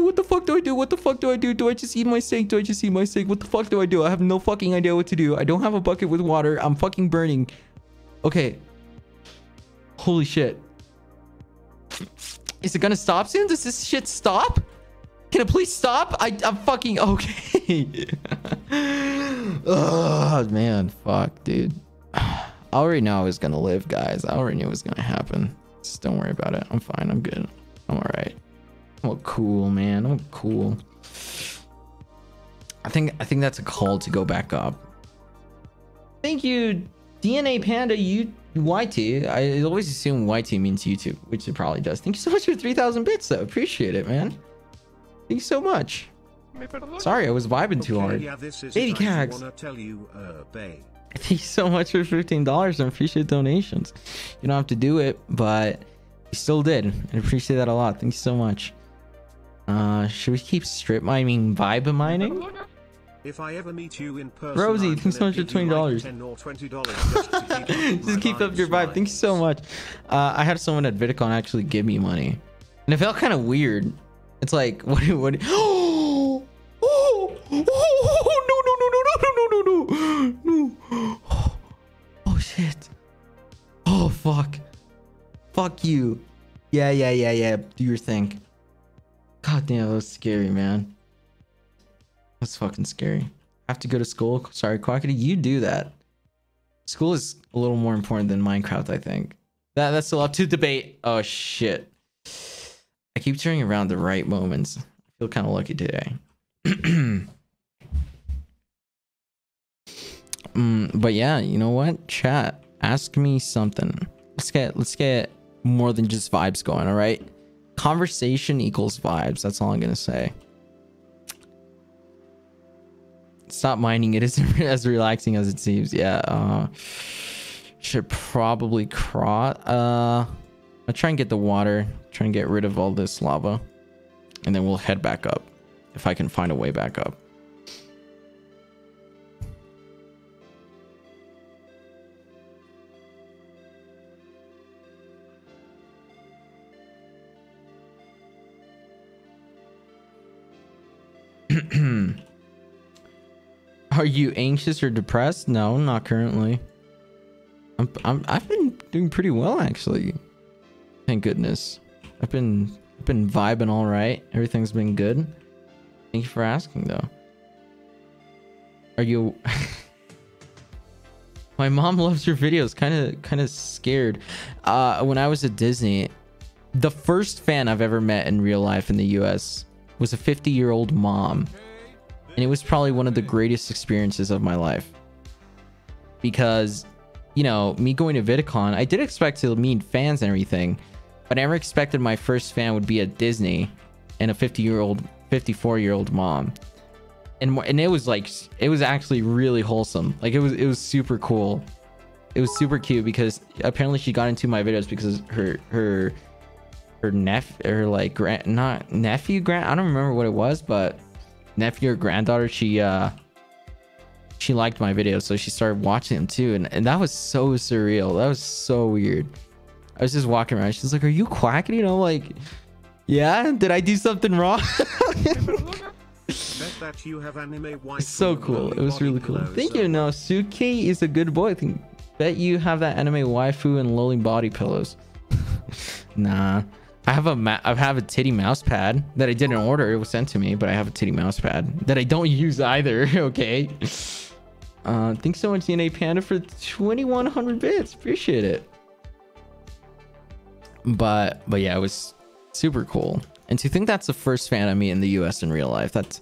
S1: What the fuck do I do? What the fuck do I do? Do I just eat my steak? Do I just eat my steak? What the fuck do I do? I have no fucking idea what to do. I don't have a bucket with water. I'm fucking burning. Okay. Holy shit. Is it gonna stop soon? Does this shit stop? Can it please stop? I, I'm fucking okay. oh man, fuck, dude. I already know I was gonna live, guys. I already knew it was gonna happen. Just don't worry about it. I'm fine. I'm good. I'm alright. I'm cool, man. I'm cool. I think I think that's a call to go back up. Thank you, DNA Panda. You YT. I always assume YT means YouTube, which it probably does. Thank you so much for 3,000 bits, though. Appreciate it, man. Thank you so much. Sorry, I was vibing too
S2: Okay,
S1: hard.
S2: Yeah,
S1: 80
S2: it. I
S1: cags.
S2: you, uh.
S1: Thank you so much for $15. I appreciate donations. You don't have to do it, but you still did. I appreciate that a lot. Thank you so much. Uh, should we keep strip mining vibe mining?
S2: If I ever meet you in person,
S1: Rosie, thanks so much for
S2: give you like
S1: $20.
S2: 10 or $20 just keep up
S1: Just keep up your vibe. Thank you so much. Uh, I had someone at VidCon actually give me money, and it felt kind of weird. It's like, what? What? Oh, oh, oh, no, no, no, no, no, no, no, no, no. Oh shit. Oh fuck. Fuck you. Yeah, yeah, yeah, yeah. Do your thing. God damn, that was scary, man. That's fucking scary. I have to go to school. Sorry, Quackity, you do that. School is a little more important than Minecraft, I think. That that's still up to debate. Oh shit. I keep turning around the right moments. I feel kind of lucky today. mm, but yeah, you know what? Chat, ask me something. Let's get let's get more than just vibes going, all right? Conversation equals vibes. That's all I'm gonna say. Stop mining. It isn't as relaxing as it seems. Yeah. Uh, should probably cross. Uh, I'll try and get the water. Try and get rid of all this lava, and then we'll head back up if I can find a way back up. Are you anxious or depressed? No, not currently. I'm, I'm I've been doing pretty well actually. Thank goodness. I've been I've been vibing all right. Everything's been good. Thank you for asking though. Are you My mom loves your videos. Kind of kind of scared. Uh when I was at Disney, the first fan I've ever met in real life in the US was a 50-year-old mom. And it was probably one of the greatest experiences of my life. Because you know me going to vidcon i did expect to meet fans and everything but i never expected my first fan would be at disney and a 50 year old 54 year old mom. And and it was like it was actually really wholesome. Like it was it was super cool. It was super cute because apparently she got into my videos because her her her nephew her like grand not nephew grand i don't remember what it was but nephew or granddaughter she uh she liked my videos so she started watching them too and, and that was so surreal. That was so weird. I was just walking around. She's like are you quacking? You i'm like yeah did i do something wrong?
S2: Bet that you have anime waifu
S1: so cool. it was really cool. thank you no suke is a good boy. Think bet you have that anime waifu and lolly body pillows. Nah I have a I have a titty mouse pad that I didn't order. It was sent to me, but I have a titty mouse pad that I don't use either. Okay. Uh, thanks so much, DNA Panda, for 2100 bits. Appreciate it. But but yeah, it was super cool. And to think that's the first fan I meet in the US in real life, that's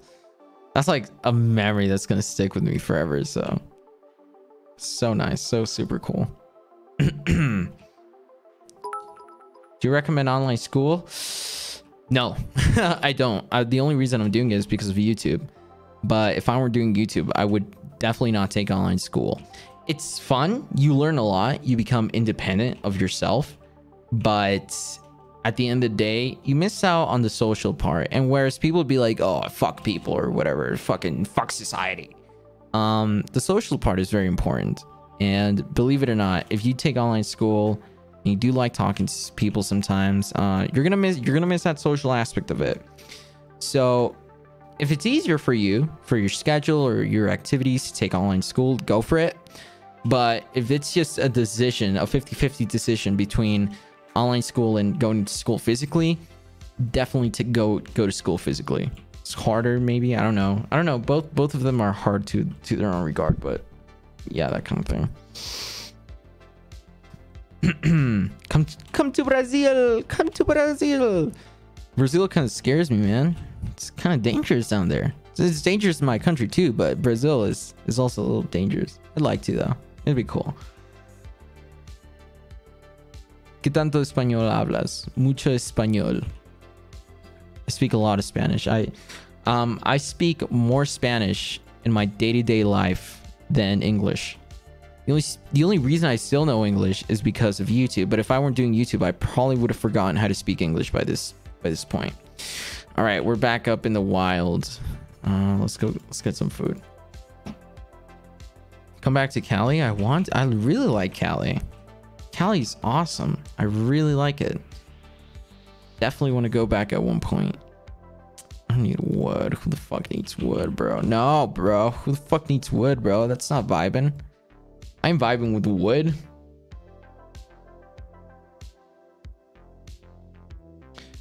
S1: that's like a memory that's gonna stick with me forever. So so nice, so super cool. Do you recommend online school? No, I don't. I, the only reason I'm doing it is because of YouTube. But if I were doing YouTube, I would definitely not take online school. It's fun. You learn a lot. You become independent of yourself. But at the end of the day, you miss out on the social part. And whereas people would be like, oh, fuck people or whatever, fucking fuck society. Um, the social part is very important. And believe it or not, if you take online school, you do like talking to people sometimes, uh, you're gonna miss you're gonna miss that social aspect of it. So if it's easier for you for your schedule or your activities to take online school, go for it. But if it's just a decision, a 50-50 decision between online school and going to school physically, definitely to go go to school physically. It's harder, maybe. I don't know. I don't know. Both both of them are hard to to their own regard, but yeah, that kind of thing. come come to Brazil. Come to Brazil. Brazil kind of scares me, man. It's kind of dangerous down there. It's dangerous in my country too, but Brazil is is also a little dangerous. I'd like to though. It'd be cool. ¿Qué tanto español hablas? Mucho español. I speak a lot of Spanish. I um I speak more Spanish in my day-to-day life than English. The only the only reason I still know English is because of YouTube. But if I weren't doing YouTube, I probably would have forgotten how to speak English by this by this point. All right, we're back up in the wild. Uh, let's go. Let's get some food. Come back to Cali. I want. I really like Cali. Cali's awesome. I really like it. Definitely want to go back at one point. I need wood. Who the fuck needs wood, bro? No, bro. Who the fuck needs wood, bro? That's not vibing. I'm vibing with wood.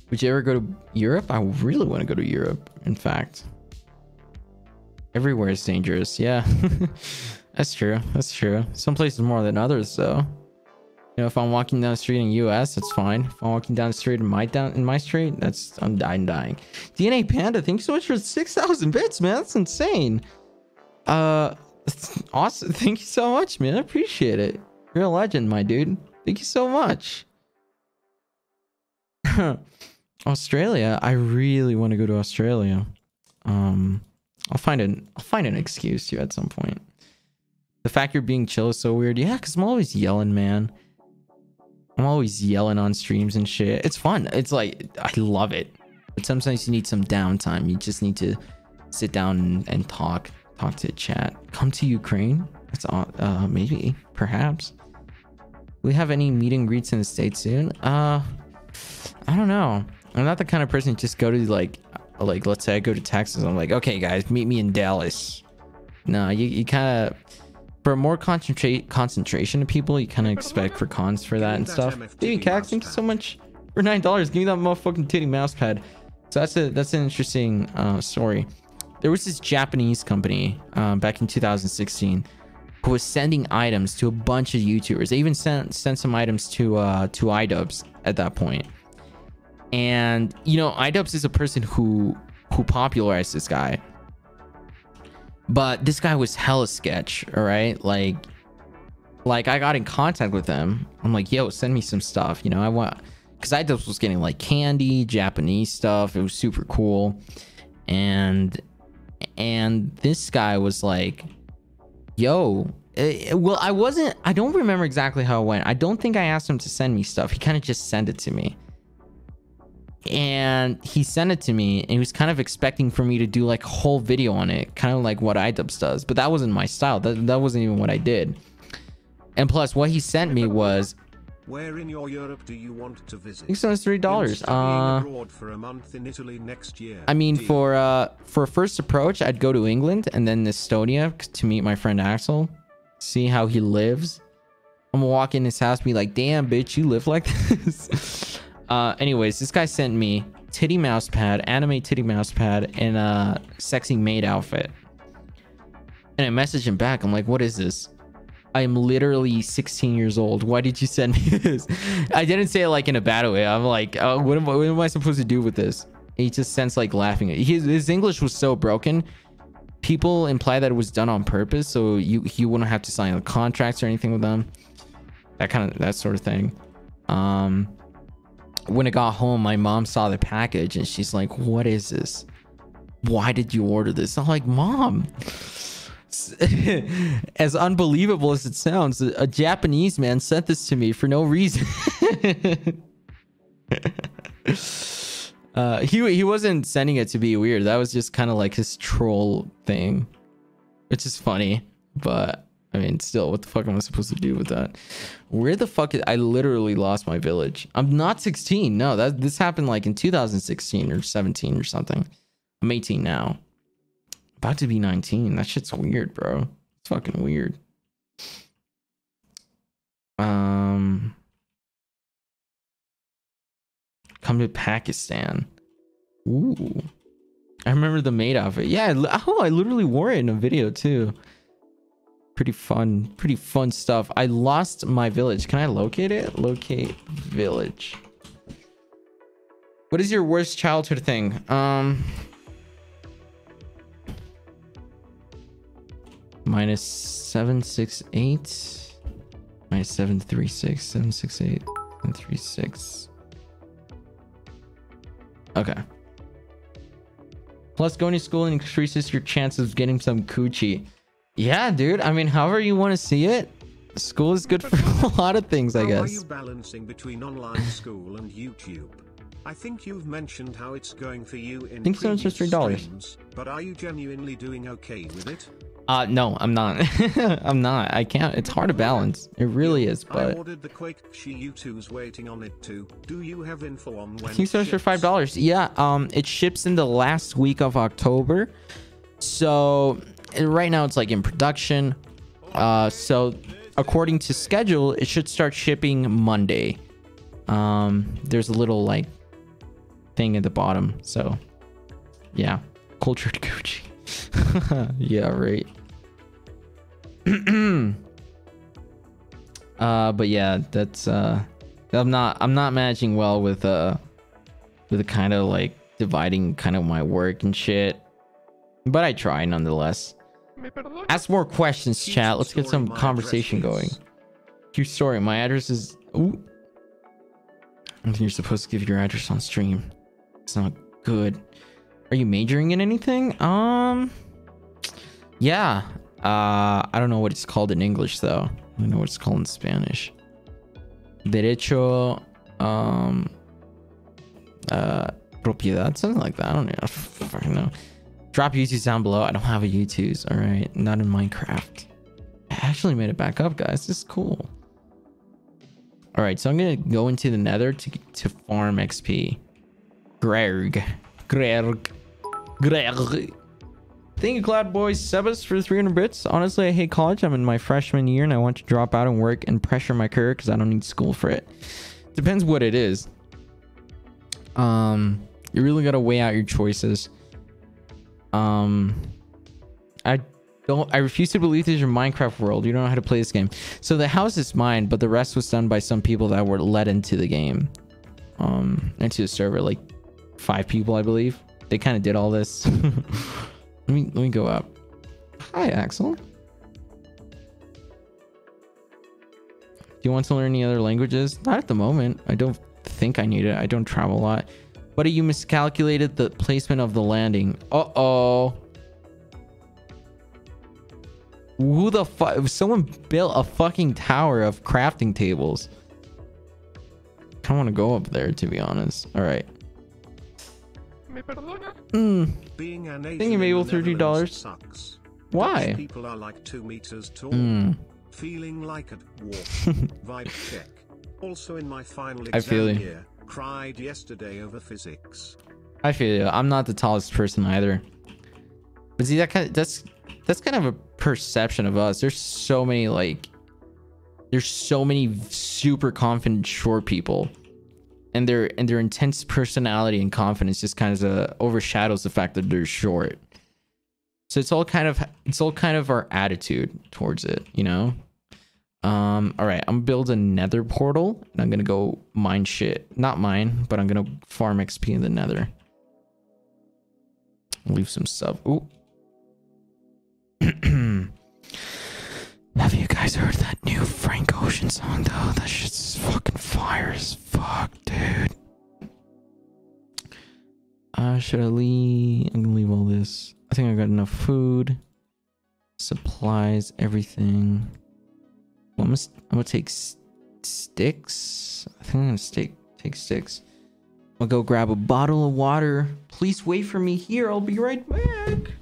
S1: Would you ever go to Europe? I really want to go to Europe, in fact. Everywhere is dangerous. Yeah. That's true. That's true. Some places more than others, though. You know, if I'm walking down the street in the US, that's fine. If I'm walking down the street in my down in my street, that's I'm dying dying. DNA Panda, thank you so much for 6,000 bits, man. That's insane. Uh, awesome. Thank you so much, man. I appreciate it. You're a legend, my dude. Thank you so much. Australia. I really want to go to Australia. Um, I'll find an I'll find an excuse to you at some point. The fact you're being chill is so weird. Yeah, because I'm always yelling, man. I'm always yelling on streams and shit. It's fun. It's like I love it. But sometimes you need some downtime. You just need to sit down and, and talk, talk to chat. Come to Ukraine. That's uh maybe, perhaps. we have any meeting greets in the states soon? Uh, I don't know. I'm not the kind of person to just go to like, like let's say I go to Texas. I'm like, okay, guys, meet me in Dallas. No, you, you kind of for more concentrate concentration of people, you kind of expect for cons for that and stuff. Dude, Cax, thank you so much for nine dollars. Give me that motherfucking titty mouse pad. So that's a that's an interesting uh, story. There was this Japanese company um, back in 2016 who was sending items to a bunch of YouTubers. They even sent sent some items to uh, to iDubbbz at that point. And you know, iDubbbz is a person who who popularized this guy. But this guy was hella sketch, all right? Like like I got in contact with him. I'm like, yo, send me some stuff. You know, I want because iDubbbz was getting like candy, Japanese stuff. It was super cool. And and this guy was like, yo, eh, well, I wasn't, I don't remember exactly how it went. I don't think I asked him to send me stuff. He kind of just sent it to me. And he sent it to me and he was kind of expecting for me to do like a whole video on it, kind of like what iDubbbz does. But that wasn't my style. That, that wasn't even what I did. And plus, what he sent me was
S2: Where in your Europe do you want to visit?
S1: Us three dollars. Uh,
S2: abroad for a month in Italy next year.
S1: I mean,
S2: Deal.
S1: for uh for a first approach, I'd go to England and then Estonia to meet my friend Axel, see how he lives. I'm gonna walk in his house, be like, "Damn, bitch, you live like this." uh, anyways, this guy sent me titty mouse pad, anime titty mouse pad, and a sexy maid outfit. And I messaged him back. I'm like, "What is this?" I'm literally 16 years old. Why did you send me this? I didn't say it like in a bad way. I'm like, oh, what, am I, what am I supposed to do with this? He just sends like laughing. His, his English was so broken. People imply that it was done on purpose, so you you wouldn't have to sign contracts or anything with them. That kind of that sort of thing. Um, when it got home, my mom saw the package and she's like, "What is this? Why did you order this?" I'm like, "Mom." as unbelievable as it sounds, a, Japanese man sent this to me for no reason. uh, he he wasn't sending it to be weird. That was just kind of like his troll thing, which is funny. But I mean, still, what the fuck am I supposed to do with that? Where the fuck is I literally lost my village. I'm not 16. No, that this happened like in 2016 or 17 or something. I'm 18 now. About to be 19. That shit's weird, bro. It's fucking weird. Um come to Pakistan. Ooh. I remember the maid outfit. Yeah, oh, I literally wore it in a video too. Pretty fun, pretty fun stuff. I lost my village. Can I locate it? Locate village. What is your worst childhood thing? Um minus 768 minus 736 768 and 36 okay. Plus going to school increases your chances of getting some coochie. Yeah dude. I mean however you want to see it school is good for a lot of things i guess How
S2: are you balancing between online school and YouTube? I think you've mentioned how it's going for you in
S1: Think so, it's just $3.
S2: streams, but are you genuinely doing okay with it?
S1: Uh no i'm not i'm not i can't it's hard to balance it really is but...
S2: I ordered the Quake She U2's waiting on it too. Do you have info on when
S1: King
S2: it
S1: Stars for five dollars. Yeah, um, it ships in the last week of October. So right now it's like in production. Uh, so according to schedule, it should start shipping Monday. Um, there's a little like thing at the bottom. So yeah, cultured Gucci. yeah, right. uh, but yeah, that's uh, I'm not I'm not managing well with uh with the kind of like dividing kind of my work and shit. But I try nonetheless. Ask more questions, chat. Let's get some conversation going. Cute story. My address is. Ooh. I think you're supposed to give your address on stream. It's not good. Are you majoring in anything? Um. Yeah. Uh, I don't know what it's called in English though. I don't know what it's called in Spanish. Derecho. Um. Uh, propiedad, something like that. I don't know. I fucking know. Drop down below. I don't have a YouTube's. All right, not in Minecraft. I actually made it back up, guys. This is cool. All right, so I'm gonna go into the Nether to to farm XP. Greg, Greg, Greg. Thank you, Cloud Boys Sebas, for 300 bits. Honestly, I hate college. I'm in my freshman year and I want to drop out and work and pressure my career because I don't need school for it. Depends what it is. Um, you really gotta weigh out your choices. Um, I don't. I refuse to believe this is your Minecraft world. You don't know how to play this game. So the house is mine, but the rest was done by some people that were let into the game, um, into the server. Like five people, I believe. They kind of did all this. let me let me go up. Hi, Axel. Do you want to learn any other languages? Not at the moment. I don't think I need it. I don't travel a lot. But you miscalculated the placement of the landing. Uh-oh. Who the fuck? Someone built a fucking tower of crafting tables. I don't want to go up there, to be honest. All right. Hmm.
S2: Being an Asian
S1: you,
S2: in
S1: Mabel,
S2: the
S1: $30.
S2: Netherlands Sucks.
S1: Why?
S2: Dutch people are like two meters tall.
S1: Hmm.
S2: Feeling like at war. Vibe check. Also in my final
S1: I feel you.
S2: year, cried yesterday over physics.
S1: I feel you. I'm not the tallest person either. But see, that kind of, that's that's kind of a perception of us. There's so many like, there's so many super confident short people, and their and their intense personality and confidence just kind of uh, overshadows the fact that they're short. So it's all kind of it's all kind of our attitude towards it, you know. Um, all right, I'm gonna build a nether portal and I'm gonna go mine shit. Not mine, but I'm gonna farm XP in the nether. Leave some stuff. Ooh. Have you guys heard that new Frank Ocean song though? That shit's fucking fire as fuck, dude. Uh, should I leave? I'm gonna leave all this. I think I got enough food, supplies, everything. Well, I'm, gonna, I'm gonna take sticks. I think I'm gonna take take sticks. I'll go grab a bottle of water. Please wait for me here. I'll be right back.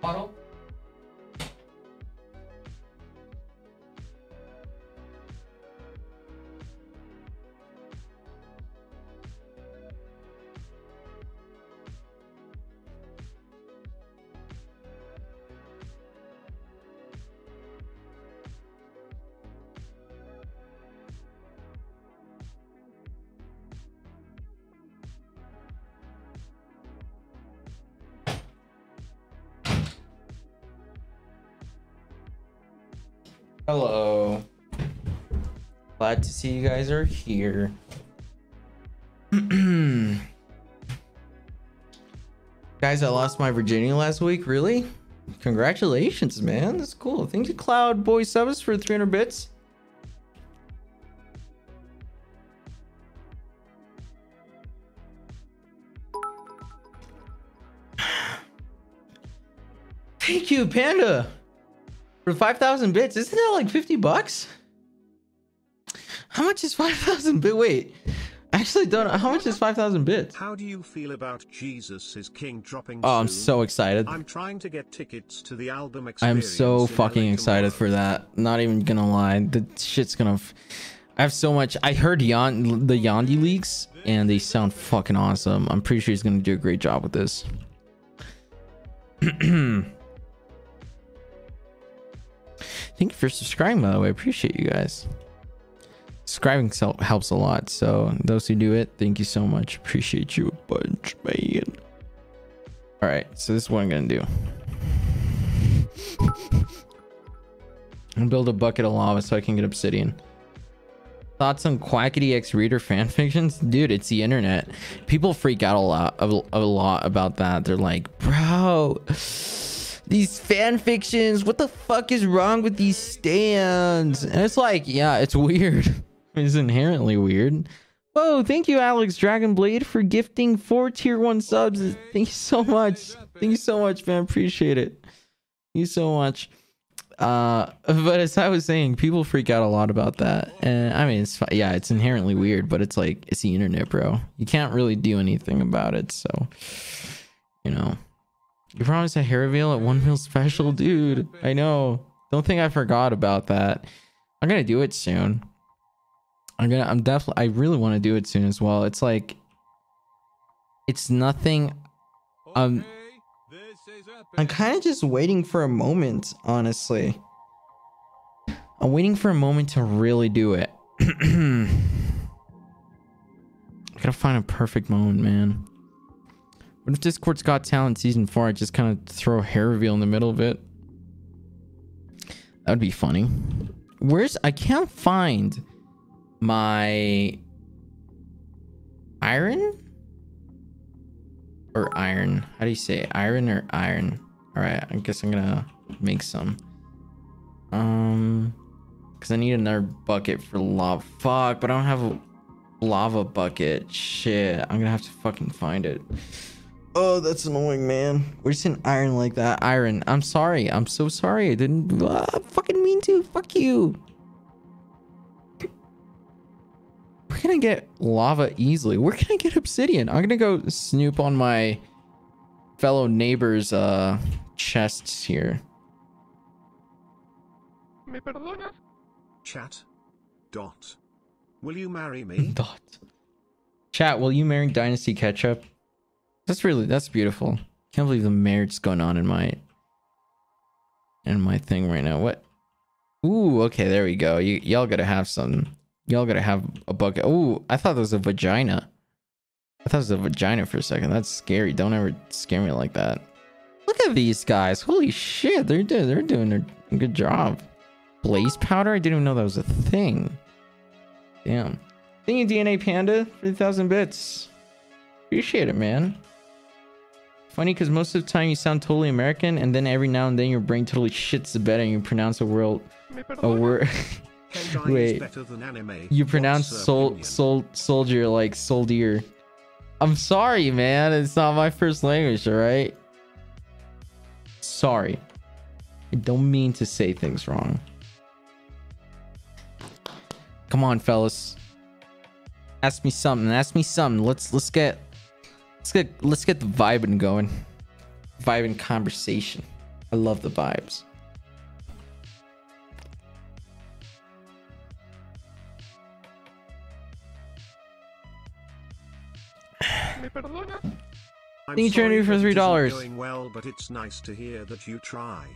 S1: 好。Hello. Glad to see you guys are here. guys, I lost my Virginia last week. Really? Congratulations, man. That's cool. Thank you, Cloud Boy Subs, for 300 bits. Thank you, Panda. For 5,000 bits, isn't that like 50 bucks? How much is 5,000 bit? Wait, I actually don't know. How much is 5,000 bits?
S2: How do you feel about Jesus is King dropping
S1: Oh, I'm
S2: soon?
S1: so excited.
S2: I'm trying to get tickets to the album experience.
S1: I'm
S2: so
S1: fucking excited for that. Not even gonna lie. The shit's gonna. F- I have so much. I heard Yon the Yandhi leaks, and they sound fucking awesome. I'm pretty sure he's gonna do a great job with this. Thank you for subscribing, by the way. I appreciate you guys. Subscribing helps a lot. So those who do it, thank you so much. Appreciate you a bunch, man. All right, so this is what I'm gonna do. I'm gonna build a bucket of lava so I can get obsidian. Thoughts on Quackity X Reader fan fictions? Dude, it's the internet. People freak out a lot a, a lot about that. They're like, bro, these fan fictions, what the fuck is wrong with these stands? And it's like, yeah, it's weird. it's inherently weird. Whoa, thank you, Alex Dragonblade, for gifting four tier one subs. Thank you so much. Thank you so much, man. Appreciate it. Thank you so much. Uh, but as I was saying, people freak out a lot about that, and I mean, it's yeah, it's inherently weird, but it's like it's the internet, bro. You can't really do anything about it, so you know. You promised a hair reveal at one meal special, dude. I know. Don't think I forgot about that. I'm gonna do it soon. I'm gonna. I'm definitely. I really want to do it soon as well. It's like. It's nothing. Um,
S3: Okay, this is epic.
S1: I'm kind of just waiting for a moment, honestly. I'm waiting for a moment to really do it. I gotta find a perfect moment, man. What if Discord's Got Talent season four? I just kind of throw hair reveal in the middle of it. That would be funny. Where's I can't find my iron or iron. How do you say it? iron or iron? All right, I guess I'm gonna make some. Um, because I need another bucket for lava. Fuck, but I don't have a lava bucket. Shit, I'm gonna have to fucking find it. Oh, that's annoying, man. We're just an iron like that? Iron. I'm sorry. I'm so sorry. I didn't ah, fucking mean to. Fuck you. Where can I get lava easily? Where can I get obsidian? I'm gonna go snoop on my fellow neighbors' uh chests here.
S2: Chat. Dot. Will you marry me?
S1: Dot. Chat, will you marry Dynasty Ketchup? That's really that's beautiful. Can't believe the marriage's going on in my in my thing right now. What? Ooh, okay, there we go. You y'all gotta have some. Y'all gotta have a bucket. Ooh, I thought that was a vagina. I thought it was a vagina for a second. That's scary. Don't ever scare me like that. Look at these guys. Holy shit, they're doing they're doing a good job. Blaze powder? I didn't even know that was a thing. Damn. Thank you, DNA Panda, 3,000 bits. Appreciate it, man. Funny because most of the time you sound totally American, and then every now and then your brain totally shits the bed and you pronounce a word. A word. Wait.
S2: than anime.
S1: you pronounce sol, sol, soldier like soldier. I'm sorry, man. It's not my first language, all right? Sorry. I don't mean to say things wrong. Come on, fellas. Ask me something. Ask me something. Let's let's get let's get let's get the vibing going. Vibing conversation. I love the vibes.
S2: I'm
S1: you, Trinity,
S2: sorry
S1: for $3.
S2: isn't Going well, but it's nice to hear that you try.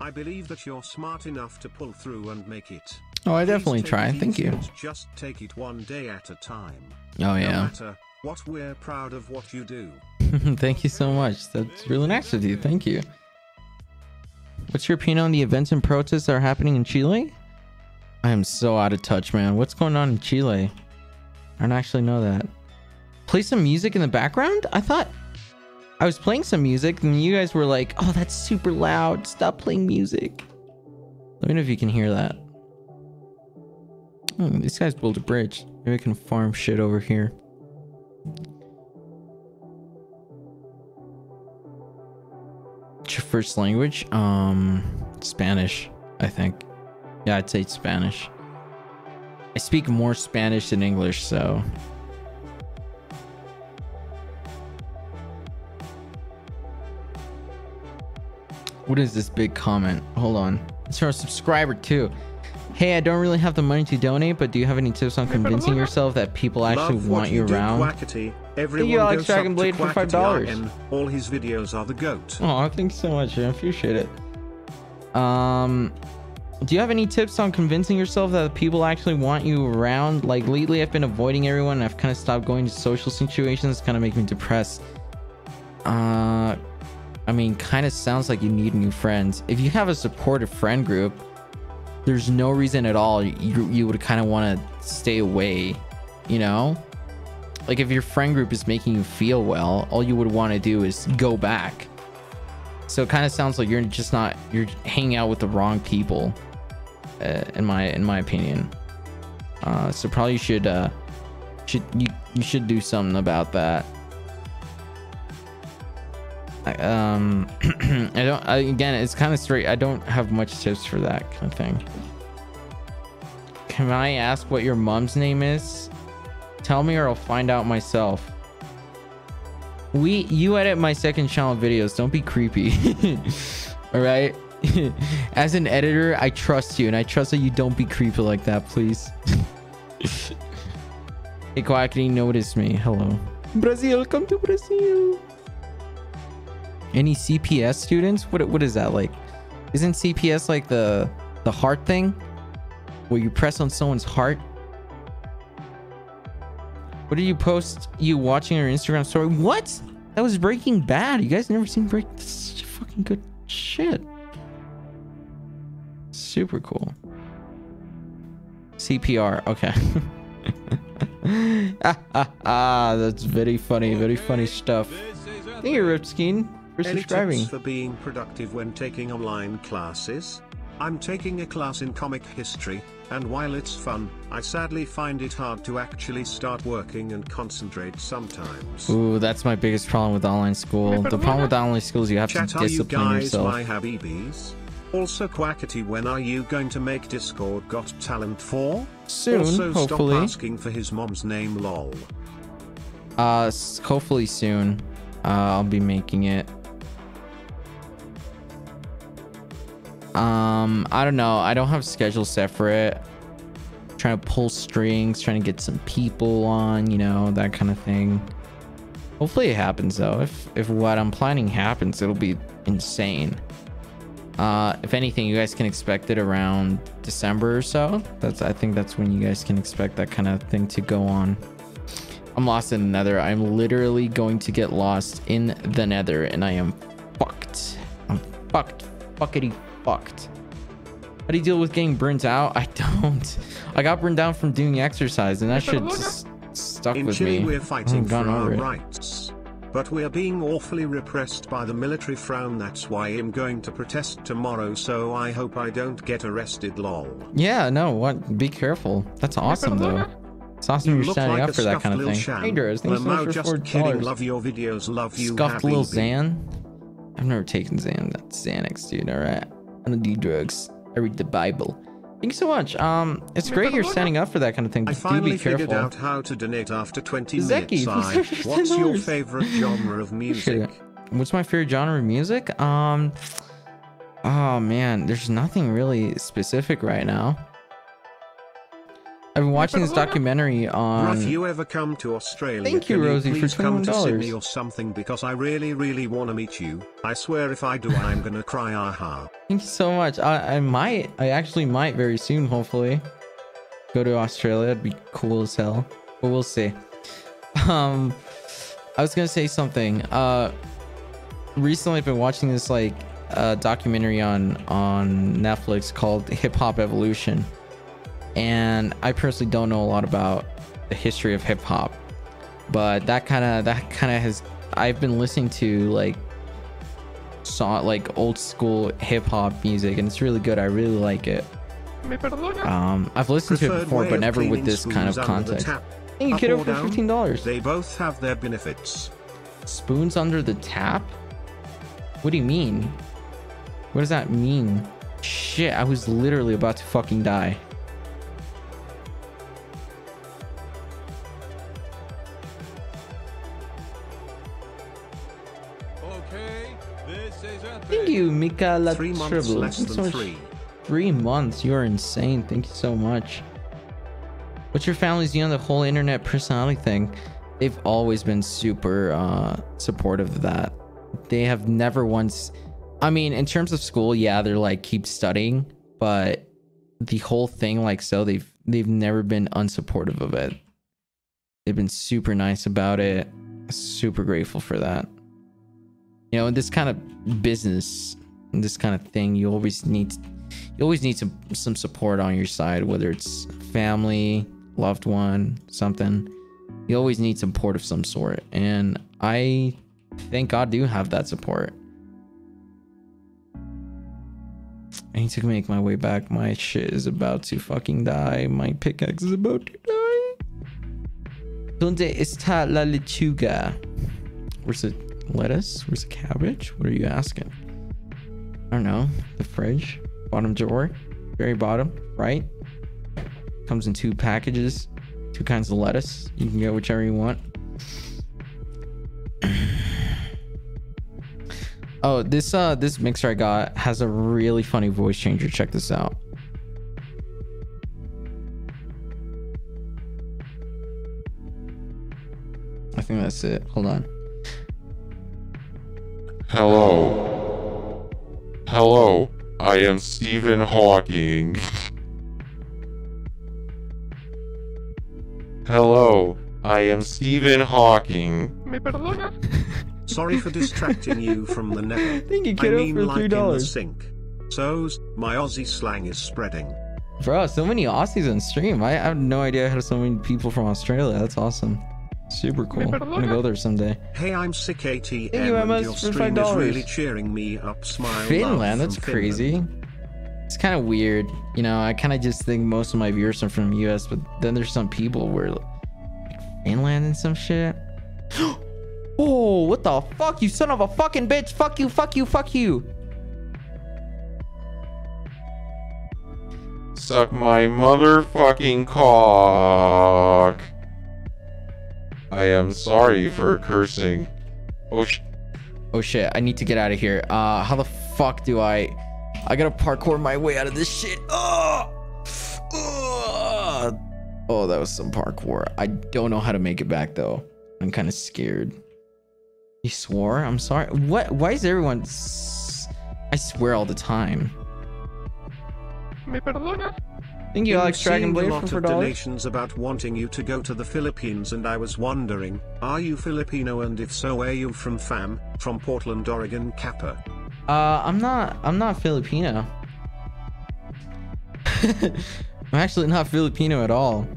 S2: I believe that you're smart enough to pull through and make it.
S1: Oh, I
S2: Please
S1: definitely try. Thank you.
S2: Just take it one day at a time.
S1: Oh
S2: No
S1: yeah.
S2: matter what, we're proud of what you do.
S1: Thank you so much. That's really nice of you. Thank you. What's your opinion on the events and protests that are happening in Chile? I am so out of touch, man. What's going on in Chile? I don't actually know that. Play some music in the background? I thought I was playing some music and you guys were like, oh, that's super loud. Stop playing music. Let me know if you can hear that. Oh, these guys built a bridge. Maybe I can farm shit over here. What's your first language? Um, Spanish, I think. Yeah, I'd say Spanish. I speak more Spanish than English, so. What is this big comment? Hold on. It's a subscriber too. Hey, I don't really have the money to donate, but do you have any tips on convincing yourself that people actually
S2: Love
S1: want you
S2: do,
S1: around?
S2: Quackity. Everyone
S1: you, Alex
S2: goes up to
S1: Dragonblade, for $5.
S2: All his videos are the goat.
S1: Oh, thanks so much. I appreciate it. Um, do you have any tips on convincing yourself that people actually want you around? Like lately, I've been avoiding everyone. And I've kind of stopped going to social situations. It's kind of make me depressed. Uh, I mean, kind of sounds like you need new friends. If you have a supportive friend group, there's no reason at all you you would kind of want to stay away. You know, like if your friend group is making you feel well, all you would want to do is go back. So it kind of sounds like you're just not you're hanging out with the wrong people, uh, in my in my opinion. Uh, so probably you should uh, should you you should do something about that. Um, I don't. I, again, it's kind of straight. I don't have much tips for that kind of thing. Can I ask what your mom's name is? Tell me, or I'll find out myself. We, you edit my second channel videos. Don't be creepy. All right. As an editor, I trust you, and I trust that you don't be creepy like that, please. hey, Quackity, notice me. Hello. Brazil, come to Brazil. Any CPS students? What what is that like? Isn't CPS like the the heart thing? Where you press on someone's heart? What did you post you watching your Instagram story? What? That was Breaking Bad. You guys never seen Break this is fucking good shit. Super cool. CPR. Okay. ah, ah, ah, that's very funny. Very funny stuff. Thank you, Ripskeen, for
S2: Any
S1: subscribing.
S2: tips for being productive when taking online classes? I'm taking a class in comic history, and while it's fun, I sadly find it hard to actually start working and concentrate sometimes.
S1: Ooh, that's my biggest problem with online school. The problem with online school is you have
S2: Chat,
S1: to
S2: are you guys
S1: yourself.
S2: my habibis? Also, Quackity, when are you going to make Discord Got Talent 4?
S1: Soon,
S2: also,
S1: hopefully.
S2: stop asking for his mom's name, lol.
S1: Uh, hopefully soon. Uh, I'll be making it. Um, I don't know. I don't have schedule set for it. Trying to pull strings, trying to get some people on, you know, that kind of thing. Hopefully it happens though. If if what I'm planning happens, it'll be insane. Uh, if anything, you guys can expect it around December or so. That's I think that's when you guys can expect that kind of thing to go on. I'm lost in the nether. I'm literally going to get lost in the nether and I am fucked. I'm fucked. Fuckity fucked. How do you deal with getting burnt out? I don't. I got burned out from doing exercise, and that shit just stuck
S2: In
S1: with
S2: Chile,
S1: me.
S2: we're fighting for our
S1: it.
S2: rights. But we're being awfully repressed by the military frown. That's why I'm going to protest tomorrow. So I hope I don't get arrested. Lol.
S1: Yeah, no, what? Be careful. That's awesome, though. It's awesome you're standing
S2: like
S1: up for that kind of thing.
S2: sham.
S1: Hey, thank you so much for four dollars.
S2: Love your videos. Love you.
S1: Scuffed little. Xan. I've never taken Xan. That's Xanax, dude. All right. I don't do drugs. I read the Bible. Thank you so much. Um, it's great you're standing up for that kind of thing.
S2: I
S1: But do be careful.
S2: figured out how to donate after 20
S1: Zeki,
S2: minutes.
S1: thanks
S2: I,
S1: for
S2: what's your favorite genre of music?
S1: What's my favorite genre of music? Um, oh man, there's nothing really specific right now. I've been watching this documentary
S2: Bro, if
S1: on.
S2: you ever come to Australia,
S1: Thank you, Rosie, for
S2: please come to
S1: $21.
S2: Sydney or something because I really, really want to meet you. I swear if I do, I'm gonna cry. Aha.
S1: Thank you so much. I, I might, I actually might very soon, hopefully, go to Australia. It'd be cool as hell, but we'll see. Um, I was gonna say something. Uh, recently I've been watching this like uh, documentary on on Netflix called Hip Hop Evolution, and I personally don't know a lot about the history of hip hop, but that kind of that kind of has. I've been listening to like saw like old school hip hop music, and it's really good. I really like it. Um, I've listened to it before, but never with this kind of
S2: spoons under the
S1: context. Thank you, kiddo, for fifteen dollars.
S2: They both have their benefits.
S1: Spoons under the tap? What do you mean? What does that mean? Shit, I was literally about to fucking die. You, Mika
S2: Three months
S1: Tribble.
S2: less
S1: Thanks so
S2: three.
S1: Three months. You are insane. Thank you so much. What's your family's view on the whole internet personality thing? They've always been super uh, supportive of that. They have never once. I mean, in terms of school, yeah, they're like keep studying, but the whole thing, like, so they've they've never been unsupportive of it. They've been super nice about it. Super grateful for that. You know, in this kind of business, in this kind of thing, you always need you always need some some support on your side, whether it's family, loved one, something. You always need support of some sort, and I thank God do have that support. I need to make my way back. My shit is about to fucking die. My pickaxe is about to die. Donde está la lechuga? Where's the lettuce? Where's the cabbage? What are you asking? I don't know. The fridge, bottom drawer, very bottom, right? Comes in two packages, two kinds of lettuce. You can get whichever you want. oh, this uh this mixer I got has a really funny voice changer. Check this out. I think that's it. Hold on.
S4: Hello. Hello, I am Stephen Hawking. Hello, I am Stephen Hawking.
S2: Sorry for distracting you from the net.
S1: Thank you,
S2: I
S1: kiddo,
S2: mean,
S1: for
S2: like
S1: three
S2: in the
S1: dollars.
S2: sink. So's my Aussie slang is spreading.
S1: Bro, so many Aussies on stream. I, I have no idea I had so many people from Australia. That's awesome. Super cool. I'm gonna go there someday.
S2: Hey, I'm sick ATM
S1: Thank you,
S2: and
S1: Emma,
S2: your
S1: for
S2: stream is
S1: $5.
S2: really cheering me up. Smile.
S1: Finland, that's
S2: from
S1: crazy.
S2: Finland.
S1: It's kind of weird. You know, I kind of just think most of my viewers are from the US, but then there's some people where like Finland and some shit. oh, what the fuck? You son of a fucking bitch. Fuck you, fuck you, fuck you.
S4: Suck my motherfucking cock. I am sorry for cursing. Oh sh-
S1: Oh shit, I need to get out of here. Uh, how the fuck do I... I gotta parkour my way out of this shit. Oh! Ugh. Oh, that was some parkour. I don't know how to make it back though. I'm kind of scared. He swore? I'm sorry. What? Why is everyone... s- I swear all the time. Thank you,
S2: Been
S1: Alex
S2: seeing
S1: Dragon
S2: a
S1: Blade,
S2: lot
S1: for
S2: of donations about wanting you to go to the Philippines and I was wondering, are you Filipino and if so are you from fam, from Portland, Oregon, Kappa?
S1: Uh, I'm not. I'm not Filipino. I'm actually not Filipino at all.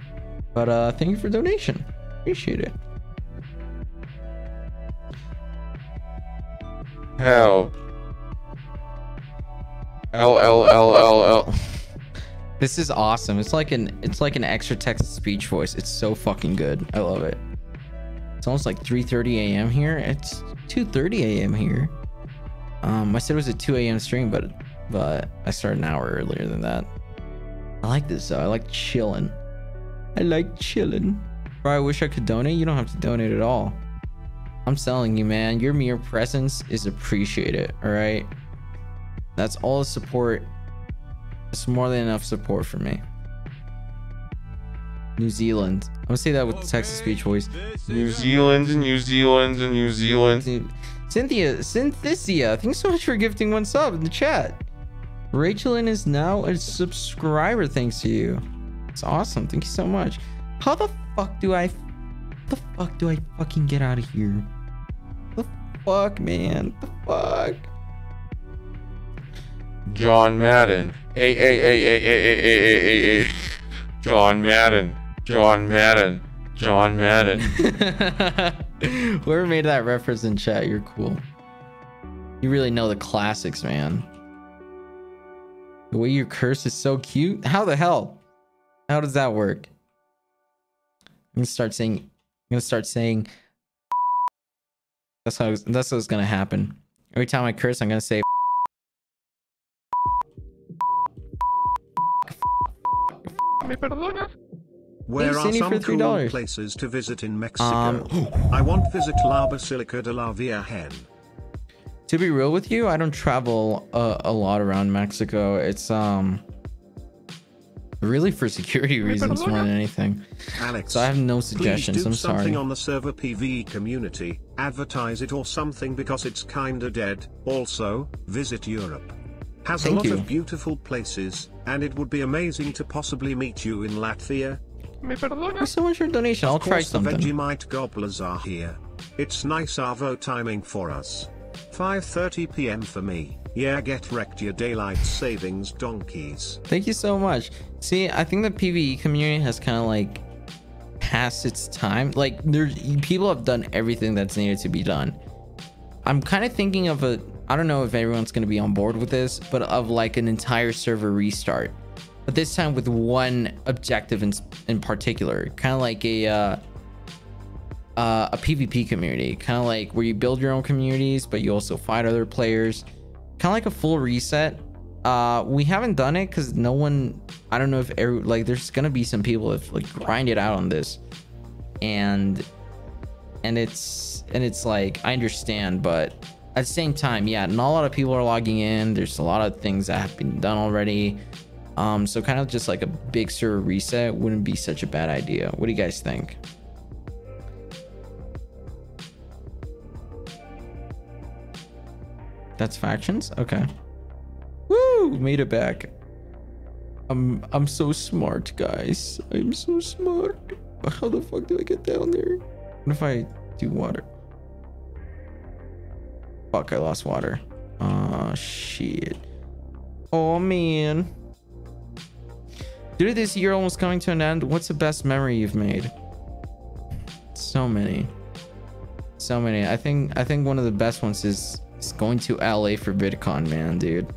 S1: But uh, thank you for donation. Appreciate it.
S4: Help. L L L L L.
S1: This is awesome. It's like an it's like an extra text speech voice. It's so fucking good. I love it. It's almost like 3:30 a.m. here. It's 2:30 a.m. here. Um, I said it was a 2 a.m. stream, but but I started an hour earlier than that. I like this though. I like chilling. I like chilling. Bro, I wish I could donate. You don't have to donate at all. I'm telling you, man. Your mere presence is appreciated. All right. That's all the support. It's more than enough support for me. New Zealand. I'm gonna say that with the text to speech voice.
S4: New
S3: is
S4: Zealand, New Zealand, and New Zealand.
S1: Cynthia, Cynthia, thanks so much for gifting one sub in the chat. Rachelin is now a subscriber thanks to you. It's awesome. Thank you so much. How the fuck do I the fuck do I fucking get out of here? The fuck, man? The fuck?
S4: John Madden. Hey, hey, hey, hey, hey, hey, hey, hey. John Madden. John Madden. John Madden.
S1: Whoever made that reference in chat, you're cool. You really know the classics, man. The way your curse is so cute. How the hell? How does that work? I'm gonna start saying. I'm gonna start saying. That's how. That's what's gonna happen. Every time I curse, I'm gonna say.
S2: Where are some
S1: for
S2: cool
S1: $3.
S2: places to visit in Mexico?
S1: Um,
S2: I want visit La Basilica de la Virgen.
S1: To be real with you, I don't travel a, a lot around Mexico. It's um really for security reasons more than anything.
S2: Alex,
S1: So I have no
S2: please
S1: suggestions.
S2: do
S1: I'm
S2: something
S1: sorry.
S2: on the server PvE community, advertise it or something because it's kinda dead. Also, visit Europe. Has
S1: Thank
S2: a lot
S1: you.
S2: of beautiful places, and it would be amazing to possibly meet you in Latvia.
S1: Thanks so much for your donation. I'll
S2: Of
S1: try
S2: course the
S1: something.
S2: Vegemite gobblers are here. It's nice Arvo timing for us. 5:30 p.m. for me. Yeah, get wrecked your daylight savings donkeys.
S1: Thank you so much. See, I think the PvE community has kind of like past its time. Like there's people have done everything that's needed to be done. I'm kind of thinking of a I don't know if everyone's going to be on board with this, but of like an entire server restart. But this time with one objective in in particular, kind of like a uh uh, a PvP community, kind of like where you build your own communities, but you also fight other players. Kind of like a full reset. Uh, we haven't done it because no one. I don't know if every, like there's gonna be some people that like grind it out on this, and and it's and it's like I understand, but at the same time, yeah, not a lot of people are logging in. There's a lot of things that have been done already. Um, so kind of just like a big server reset wouldn't be such a bad idea. What do you guys think? That's factions? Okay. Woo! Made it back. I'm I'm so smart, guys. I'm so smart. How the fuck do I get down there? What if I do water? Fuck, I lost water. Oh shit. Oh man. Dude, this year almost coming to an end. What's the best memory you've made? So many. So many. I think I think one of the best ones is, is going to LA for VidCon, man, dude.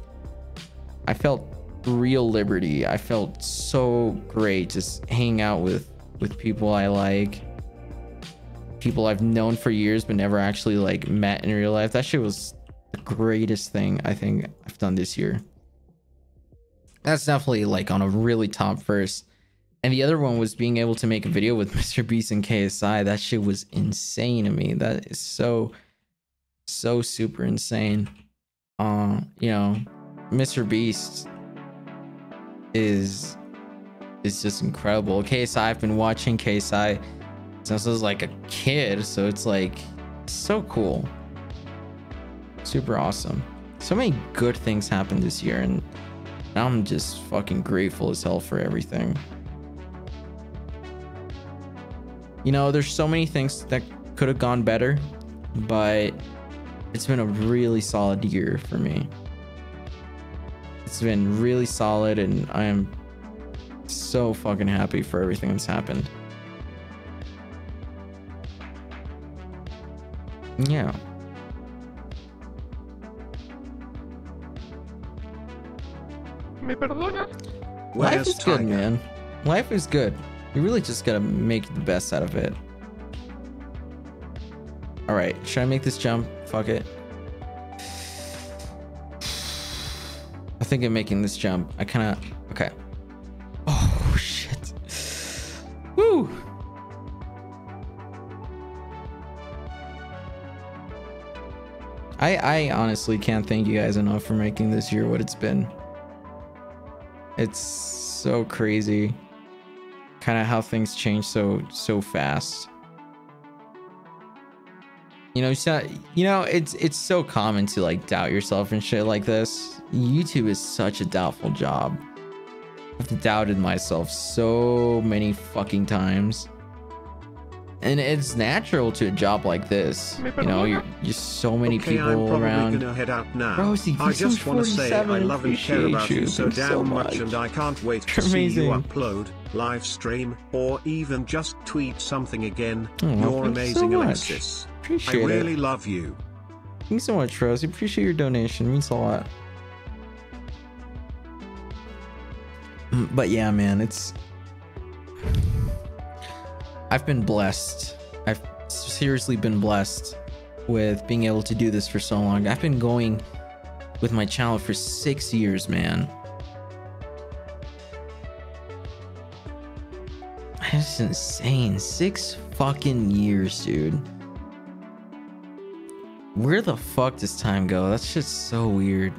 S1: I felt real liberty. I felt so great just hanging out with with people I like. People I've known for years but never actually like met in real life. That shit was the greatest thing I think I've done this year. That's definitely like on a really top first. And the other one was being able to make a video with Mr. Beast and KSI. That shit was insane to me. That is so, so super insane. Uh, you know, Mr. Beast is is just incredible. KSI, I've been watching KSI since I was like a kid, so it's like so cool. Super awesome. So many good things happened this year, and I'm just fucking grateful as hell for everything. You know, there's so many things that could have gone better, but it's been a really solid year for me. It's been really solid, and I am so fucking happy for everything that's happened. Yeah. Life
S2: Where's
S1: is good, man. Life is good. You really just gotta make the best out of it. All right, should I make this jump? Fuck it. I think I'm making this jump. I kind of okay. Oh shit. Woo. I I honestly can't thank you guys enough for making this year what it's been. It's so crazy. Kind of how things change so so fast. You know, so, you know, it's it's so common to like doubt yourself and shit like this. YouTube is such a doubtful job. I've doubted myself so many fucking times. And it's natural to a job like this. You know, you're just so many
S2: okay, I'm
S1: people
S2: probably
S1: around.
S2: gonna head out now.
S1: Rosie,
S2: I just want to say I love and care about
S1: you.
S2: you so damn
S1: so
S2: much,
S1: much.
S2: and I can't wait to
S1: You're
S2: see you upload, live stream, or even just tweet something again.
S1: Oh,
S2: You're
S1: thank you so
S2: amazing,
S1: much.
S2: Alexis. I really
S1: it.
S2: love you.
S1: Thanks so much, Rosie. Appreciate your donation. It means a lot. But yeah, man, it's. I've been blessed. I've seriously been blessed with being able to do this for so long. I've been going with my channel for six years, man. That's insane. Six fucking years, dude. Where the fuck does time go? That's just so weird.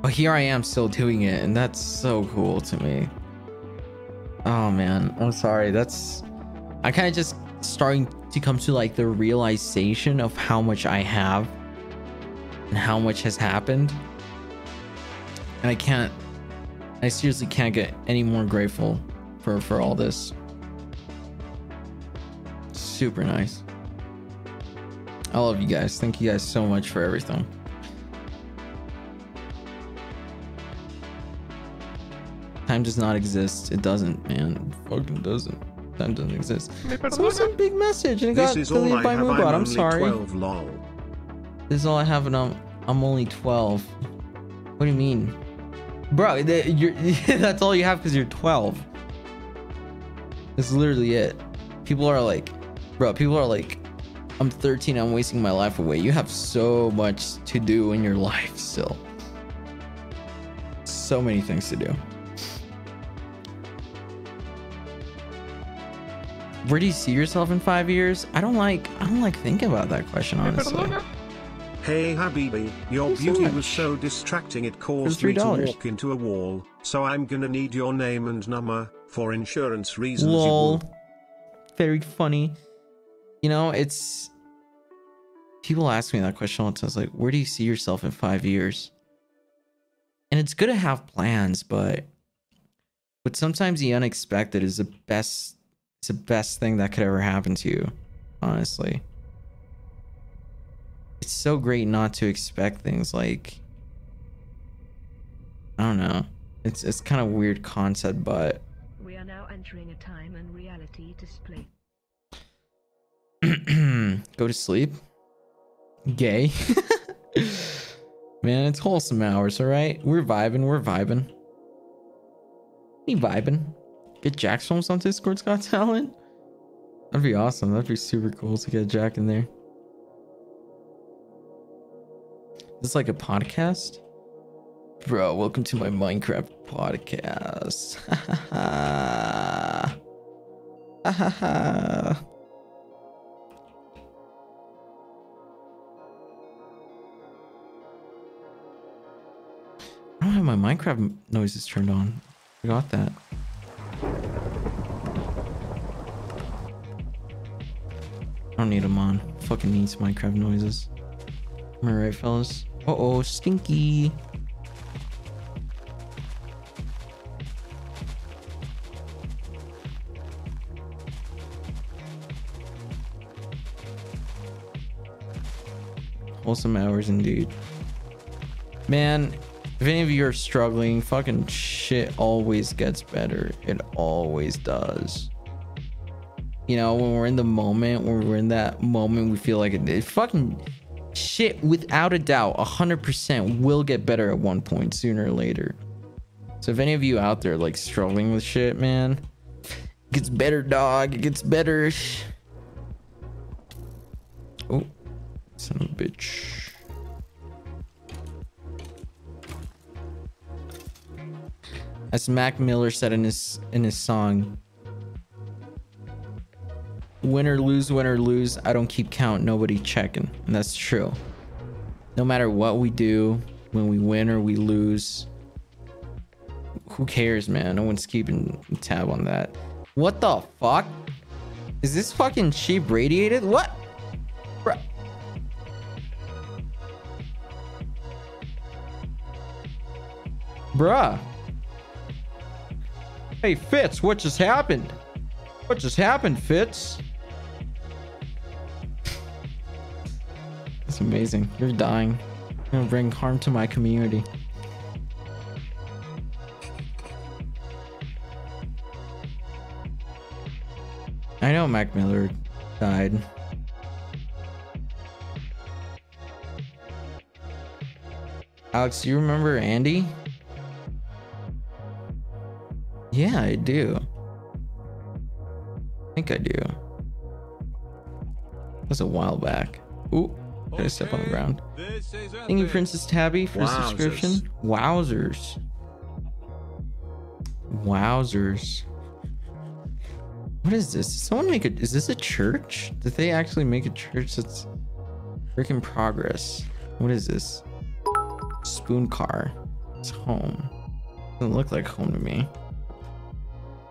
S1: But here I am still doing it, and that's so cool to me. Oh man, I'm sorry. That's I kind of just starting to come to like the realization of how much I have and how much has happened. And I can't I seriously can't get any more grateful for for all this. Super nice. I love you guys. Thank you guys so much for everything. Time does not exist. It doesn't, man. It fucking doesn't. Time doesn't exist. So some big message and it
S2: This
S1: got
S2: is all
S1: deleted
S2: I
S1: by
S2: have. I'm
S1: Moobot. I'm
S2: only
S1: sorry.
S2: 12, lol.
S1: This is all I have, and I'm I'm only 12. What do you mean, bro? the- You're, that's all you have because you're 12. That's literally it. People are like, bro. People are like, I'm 13. I'm wasting my life away. You have so much to do in your life still. So many things to do. Where do you see yourself in five years? I don't like. I don't like thinking about that question honestly.
S2: Hey Habibi, your
S1: Thanks so
S2: beauty
S1: much.
S2: was so distracting it caused me to walk into a wall, so I'm gonna need your name and number, for insurance reasons. you
S1: Lol. Very funny. You know, it's people ask me that question all the time. It's like, where do you see yourself in five years? And it's good to have plans, but but sometimes the unexpected is the best it's the best thing that could ever happen to you, honestly. It's so great not to expect things like I don't know. It's it's kind of weird concept, but
S5: We are now entering a time and reality display.
S1: go to sleep. Gay. Man, it's wholesome hours, all right? We're vibing, we're vibing. We vibing. Get Jacksfilms on Discord's Got Talent. That'd be awesome. That'd be super cool to get Jack in there. This is like a podcast? Bro, welcome to my Minecraft podcast. I don't have my Minecraft noises turned on. Forgot that. Don't need them on. Fucking needs Minecraft noises. Am I right, fellas? Uh oh, stinky. Awesome hours indeed. Man, if any of you are struggling, fucking shit always gets better. It always does. You know, when we're in the moment, when we're in that moment, we feel like it, it fucking shit without a doubt, 100% will get better at one point sooner or later. So if any of you out there like struggling with shit, man, it gets better, dog. It gets better. Oh, son of a bitch. As Mac Miller said in his in his song, win or lose, win or lose, I don't keep count, nobody checking. And that's true. No matter what we do, when we win or we lose, who cares, man? No one's keeping tab on that. What the fuck? Is this fucking sheep radiated? What? Bruh. Bruh. Hey, Fitz, what just happened? What just happened, Fitz? It's amazing. You're dying. You're gonna bring harm to my community. I know Mac Miller died. Alex, do you remember Andy? Yeah, I do. I think I do. That was a while back. Ooh, did I step on the ground? Thank you. Princess Tabby, for the
S2: Wowzers.
S1: subscription. Wowzers. Wowzers. What is this? Did someone make a is this a church? Did they actually make a church that's work in progress? What is this? Spoon car. It's home. Doesn't look like home to me.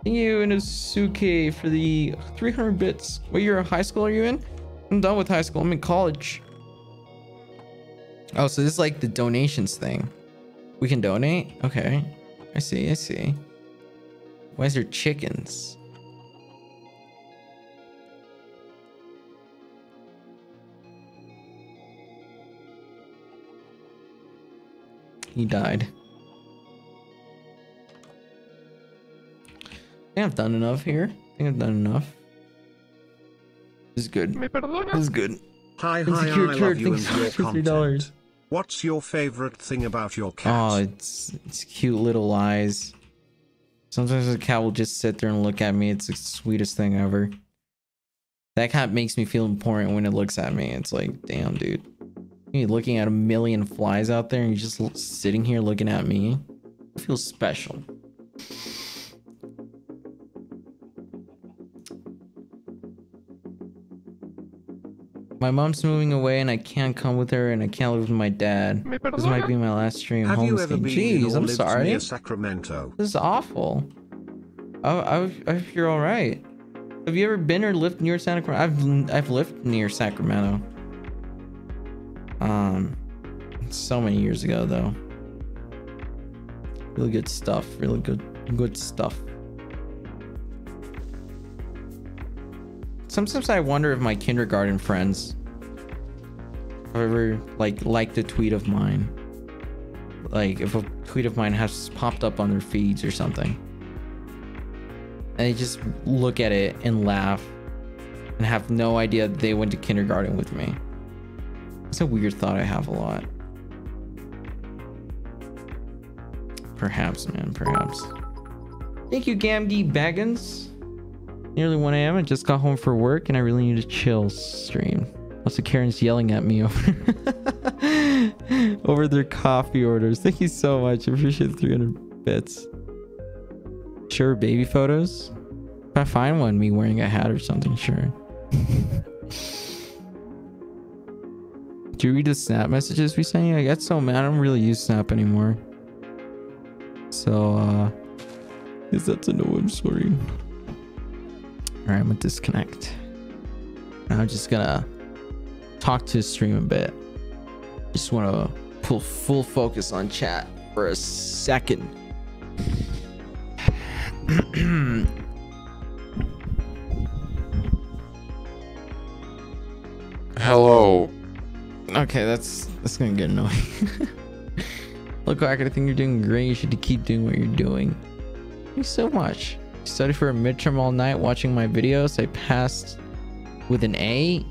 S1: Thank you, Inosuke, for the 300 bits. What year of high school are you in? I'm done with high school. I'm in college. Oh, so this is like the donations thing. We can donate? Okay. I see, I see. Why is there chickens? He died. I think I've done enough here. I think I've done enough. This is good. This is good.
S2: Hi, hi, I
S1: Insecure
S2: love
S1: Turd,
S2: you and your
S1: much for $3.
S2: content. What's your favorite thing about your cat?
S1: Oh, it's it's cute little eyes. Sometimes the cat will just sit there and look at me. It's the sweetest thing ever. That cat makes me feel important when it looks at me. It's like, damn, dude. You're looking at a million flies out there and you're just sitting here looking at me. It feels special. My mom's moving away and I can't come with her and I can't live with my dad. This might be my last stream.
S2: Have you ever been
S1: Jeez, I'm sorry.
S2: Sacramento?
S1: This is awful. I, I, I hope you're all right. Have you ever been or lived near Sacramento? I've I've lived near Sacramento. Um, so many years ago though. Really good stuff. Really good good stuff. Sometimes I wonder if my kindergarten friends have ever like liked a tweet of mine. Like if a tweet of mine has popped up on their feeds or something. And they just look at it and laugh and have no idea they went to kindergarten with me. It's a weird thought I have a lot. Perhaps, man, perhaps. Thank you, Gamgee Baggins. Nearly 1 a.m. I just got home for work and I really need a chill stream. Also, Karen's yelling at me over over their coffee orders. Thank you so much. I appreciate the 300 bits. Sure, baby photos. If I find one, me wearing a hat or something, sure. Do you read the Snap messages we sent you? I get so mad. I don't really use Snap anymore. So, uh, guess that's a no. I'm sorry. All right, I'm gonna disconnect. And I'm just gonna talk to the stream a bit. Just want to pull full focus on chat for a second.
S4: Hello.
S1: Okay, that's that's gonna get annoying. Look, Quack, I think you're doing great. You should keep doing what you're doing. Thank you so much. Study for a midterm all night watching my videos. I passed with an A.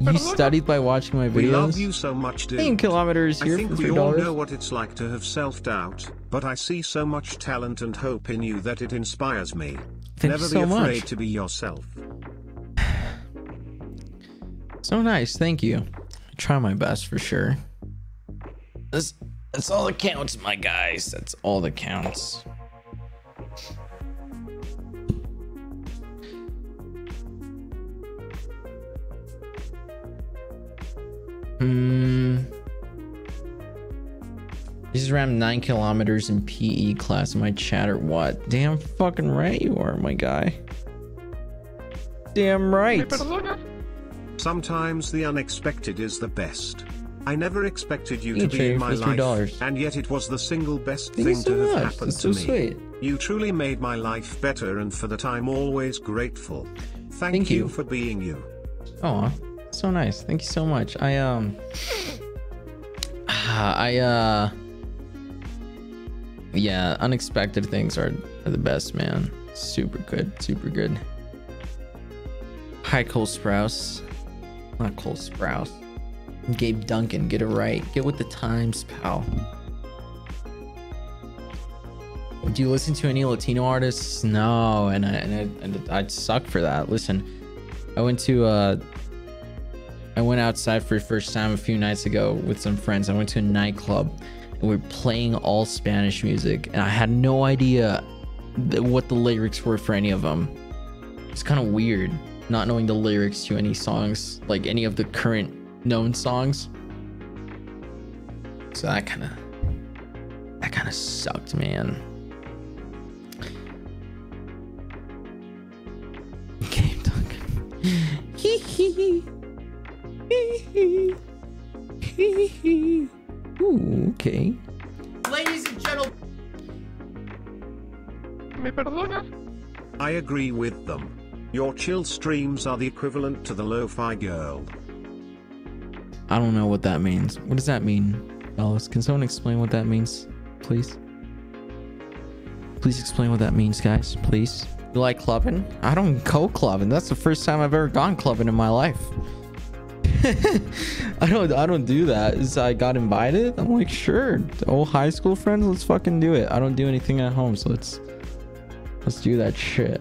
S1: You studied by watching my videos.
S2: We love you so much, dude.
S1: 10 kilometers
S2: I think
S1: for
S2: we all know what it's like to have self-doubt, but I see so much talent and hope in you that it inspires me.
S1: Thank
S2: Never
S1: you so
S2: be afraid
S1: much.
S2: to be yourself.
S1: So nice, thank you. I try my best for sure. That's that's all that counts, my guys. That's all that counts. Hmm. Just ran nine kilometers in PE class in my chat or what? Damn fucking right you are, my guy. Damn right.
S2: Sometimes the unexpected is the best. I never expected you to
S1: Thank
S2: be in my
S1: the $3.
S2: life, and yet it was the single best
S1: Thank
S2: thing
S1: so
S2: to have
S1: much.
S2: happened
S1: That's
S2: to
S1: so
S2: me.
S1: sweet.
S2: You truly made my life better, and for that I'm always grateful. Thank,
S1: Thank
S2: you
S1: you.
S2: for being you.
S1: Oh, so nice. Thank you so much. I um I uh yeah, unexpected things are, are the best, man. Super good, super good. Hi Cole Sprouse. Not Cole Sprouse. Gabe Duncan, get it right. Get with the times, pal. Do you listen to any Latino artists? No, and I and I, and I'd suck for that. Listen, I went to uh I went outside for the first time a few nights ago with some friends. I went to a nightclub and we were playing all Spanish music and I had no idea what the lyrics were for any of them. It's kind of weird not knowing the lyrics to any songs, like any of the current known songs. So that kind of that kind of sucked, man. Ooh, okay. Ladies and gentlemen.
S2: I agree with them. Your chill streams are the equivalent to the lo-fi girl.
S1: I don't know what that means. What does that mean, Ellis? Can someone explain what that means, please? Please explain what that means, guys. Please. You like clubbing? I don't go clubbing. That's the first time I've ever gone clubbing in my life. I don't. I don't do that. Is I got invited? I'm like, sure. Old high school friends, let's fucking do it. I don't do anything at home, so let's let's do that shit.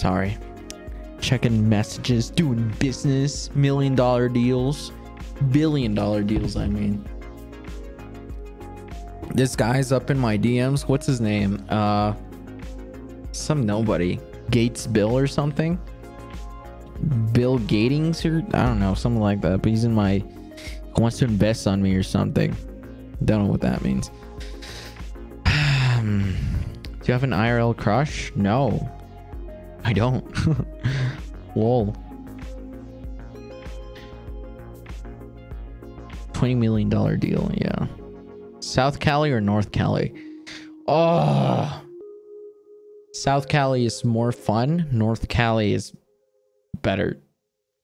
S1: Sorry. Checking messages, doing business, million dollar deals, billion dollar deals, I mean. This guy's up in my DMs. What's his name? Uh some nobody. Gates Bill or something? Bill Gatings or I don't know, something like that. But he's in my wants to invest on me or something. Don't know what that means. Do you have an IRL crush? No. I don't. Lol. $20 million deal, yeah. South Cali or North Cali? Oh. South Cali is more fun. North Cali is better.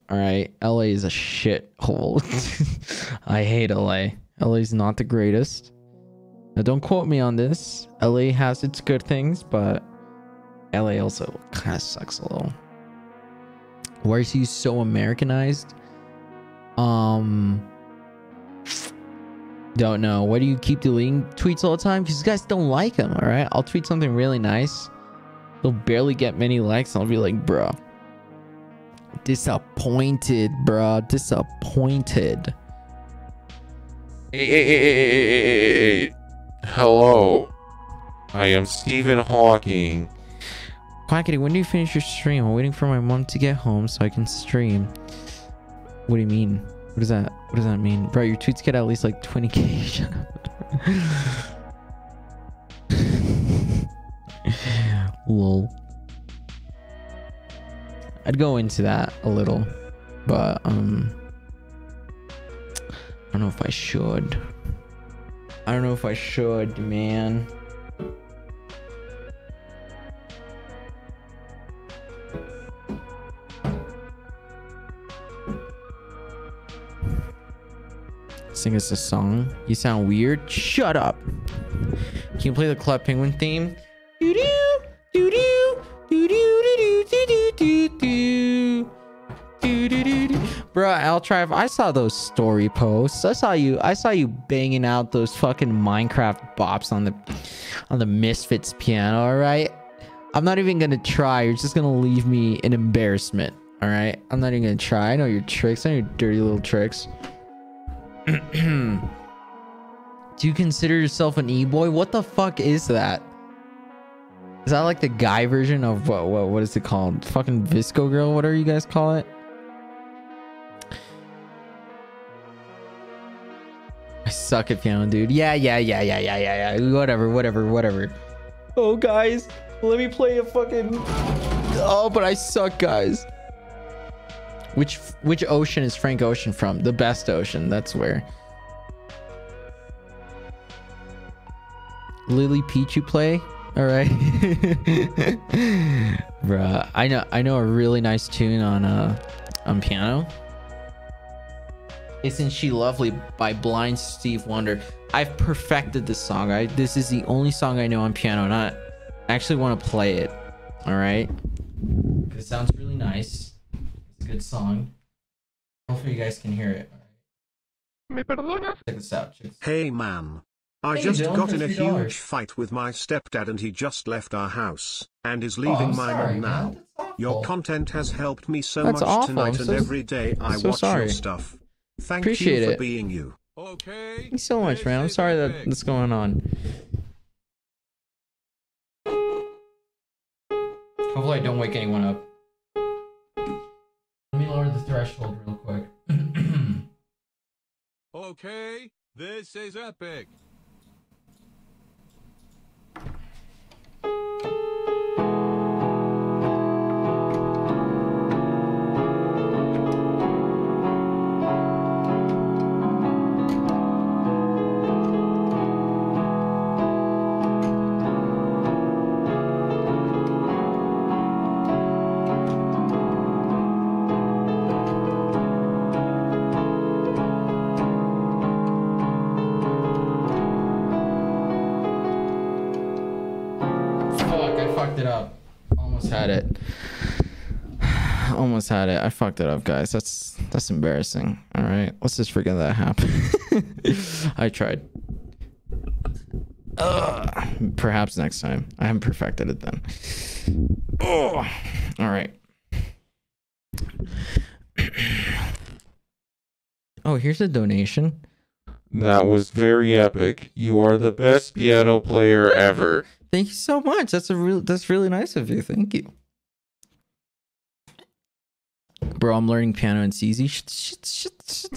S1: All right. LA is a shit hole. I hate LA. LA is not the greatest. Now, don't quote me on this. LA has its good things, but LA also kind of sucks a little. Why is he so Americanized? Um, don't know. Why do you keep deleting tweets all the time? Because you guys don't like them, all right? I'll tweet something really nice. He'll barely get many likes. And I'll be like, bro, disappointed, bro, disappointed.
S4: Hey, hey, hey, Hello, I am Stephen Hawking.
S1: Quackity, when do you finish your stream? I'm waiting for my mom to get home so I can stream. What do you mean? What does that what does that mean? Bro, your tweets get at least like 20k. Shut up. Lol. I'd go into that a little, but um, I don't know if I should. I don't know if I should, man. Sing us a song. You sound weird. Shut up. Can you play the Club Penguin theme? Doo doo doo doo doo doo doo doo. Do, do, do, do. Do. Bro, Altrive, I saw those story posts. I saw you. I saw you banging out those fucking Minecraft bops on the on the Misfits piano. All right, I'm not even gonna try. You're just gonna leave me in embarrassment. All right, I'm not even gonna try. I know your tricks. I know your dirty little tricks. Do you consider yourself an e-boy? What the fuck is that? Is that like the guy version of what what what is it called? Fucking VSCO girl, whatever you guys call it? I suck at piano, dude. Yeah, yeah, yeah, yeah, yeah, yeah, yeah. Whatever, whatever, whatever. Oh, guys, let me play a fucking. Oh, but I suck, guys. Which which ocean is Frank Ocean from? The best ocean. That's where. Lily Peach, you play? All right, bruh. I know I know a really nice tune on uh on piano. Isn't She Lovely by Blind Steve Wonder. I've perfected this song. I this is the only song I know on piano. Not I actually want to play it. All right. It sounds really nice. It's a good song. Hopefully you guys can hear it. All right. Check this out. Check this
S2: Hey man. I
S1: Hey,
S2: just
S1: Dylan,
S2: got in a
S1: $3.
S2: huge fight with my stepdad and he just left our house and is
S1: Oh,
S2: leaving
S1: I'm
S2: my
S1: sorry,
S2: mum now. Your content has helped me so
S1: That's
S2: much
S1: awful.
S2: tonight
S1: I'm
S2: and
S1: so-
S2: every day I
S1: so
S2: watch
S1: sorry.
S2: your stuff. Thank
S1: Appreciate
S2: you for
S1: it.
S2: being you.
S3: Okay.
S1: Thank you so much, man. I'm sorry that that's going on. Hopefully, I don't wake anyone up. Threshold real quick.
S3: Okay, this is epic.
S1: Had it. I fucked it up, guys. That's that's embarrassing. All right, let's just forget that happened. I tried. Ugh. Perhaps next time. I haven't perfected it then. Oh, all right. oh, here's a donation.
S4: That was very epic. You are the best piano player ever.
S1: Thank you so much. That's a real. That's really nice of you. Thank you, bro. I'm learning piano and easy. Shut, shut, shut, shut,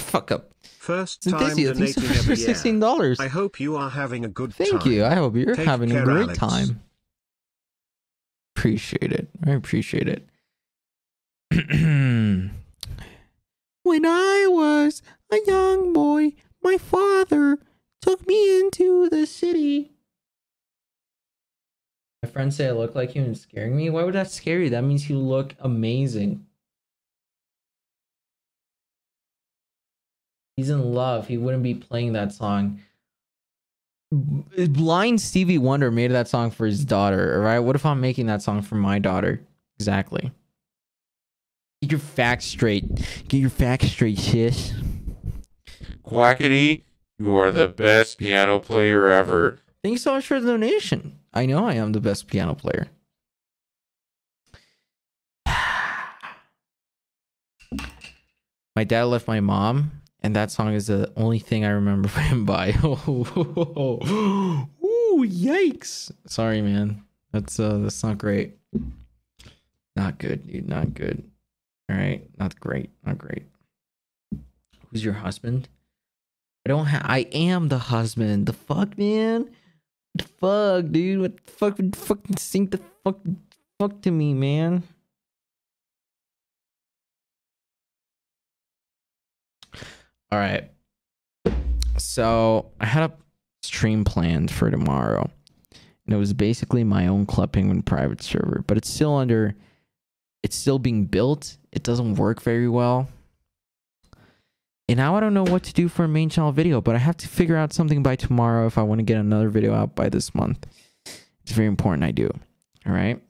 S1: fuck up.
S2: First time
S1: Cynthia, thanks so
S2: donating
S1: much for
S2: every
S1: sixteen
S2: year.
S1: dollars.
S2: I hope you are having a good time.
S1: Thank you. I hope you're
S2: Take
S1: having a great
S2: Alex.
S1: time. Appreciate it. I appreciate it. when I was a young boy, my father took me into the city. My friends say I look like you and it's scaring me. Why would that scare you? That means you look amazing. He's in love. He wouldn't be playing that song. Mm, Blind Stevie Wonder made that song for his daughter, all right? What if I'm making that song for my daughter? Exactly. Get your facts straight. Get your facts straight, sis.
S4: Quackity, you are the best piano player ever.
S1: Thank you so much for the donation. I know I am the best piano player. My dad left my mom, and that song is the only thing I remember him by. Ooh, yikes! Sorry, man. That's uh, that's not great. Not good, dude. Not good. All right, not great. Not great. Who's your husband? I don't have. I am the husband. The fuck, man. The Fuck, dude. What the fuck? Fucking sink the fuck, fuck to me, man. All right. So I had a stream planned for tomorrow, and it was basically my own Club Penguin private server, but it's still under. It's still being built. It doesn't work very well. And now I don't know what to do for a main channel video, but I have to figure out something by tomorrow if I want to get another video out by this month. It's very important I do. All right.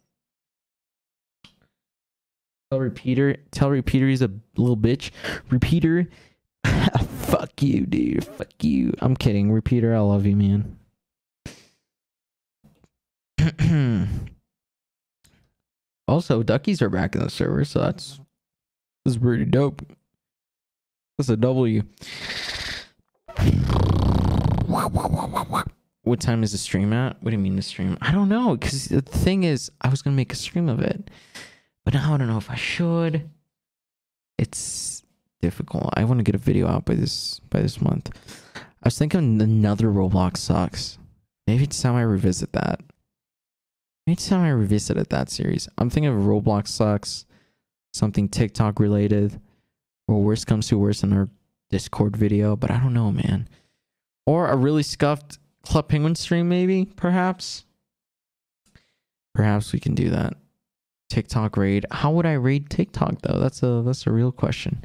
S1: Tell repeater, tell repeater he's a little bitch. Repeater, fuck you, dude. Fuck you. I'm kidding. Repeater, I love you, man. also, duckies are back in the server, so that's that's pretty dope. That's a W. What time is the stream at? What do you mean the stream? I don't know, because the thing is, I was gonna make a stream of it, but now I don't know if I should. It's difficult. I want to get a video out by this by this month. I was thinking another Roblox sucks. Maybe it's time I revisit that. Maybe it's time I revisited that series. I'm thinking of Roblox sucks, something TikTok related, or worst comes to worst in our Discord video, but I don't know, man. Or a really scuffed Club Penguin stream, maybe, perhaps. Perhaps we can do that. TikTok raid. How would I raid TikTok though? That's a that's a real question.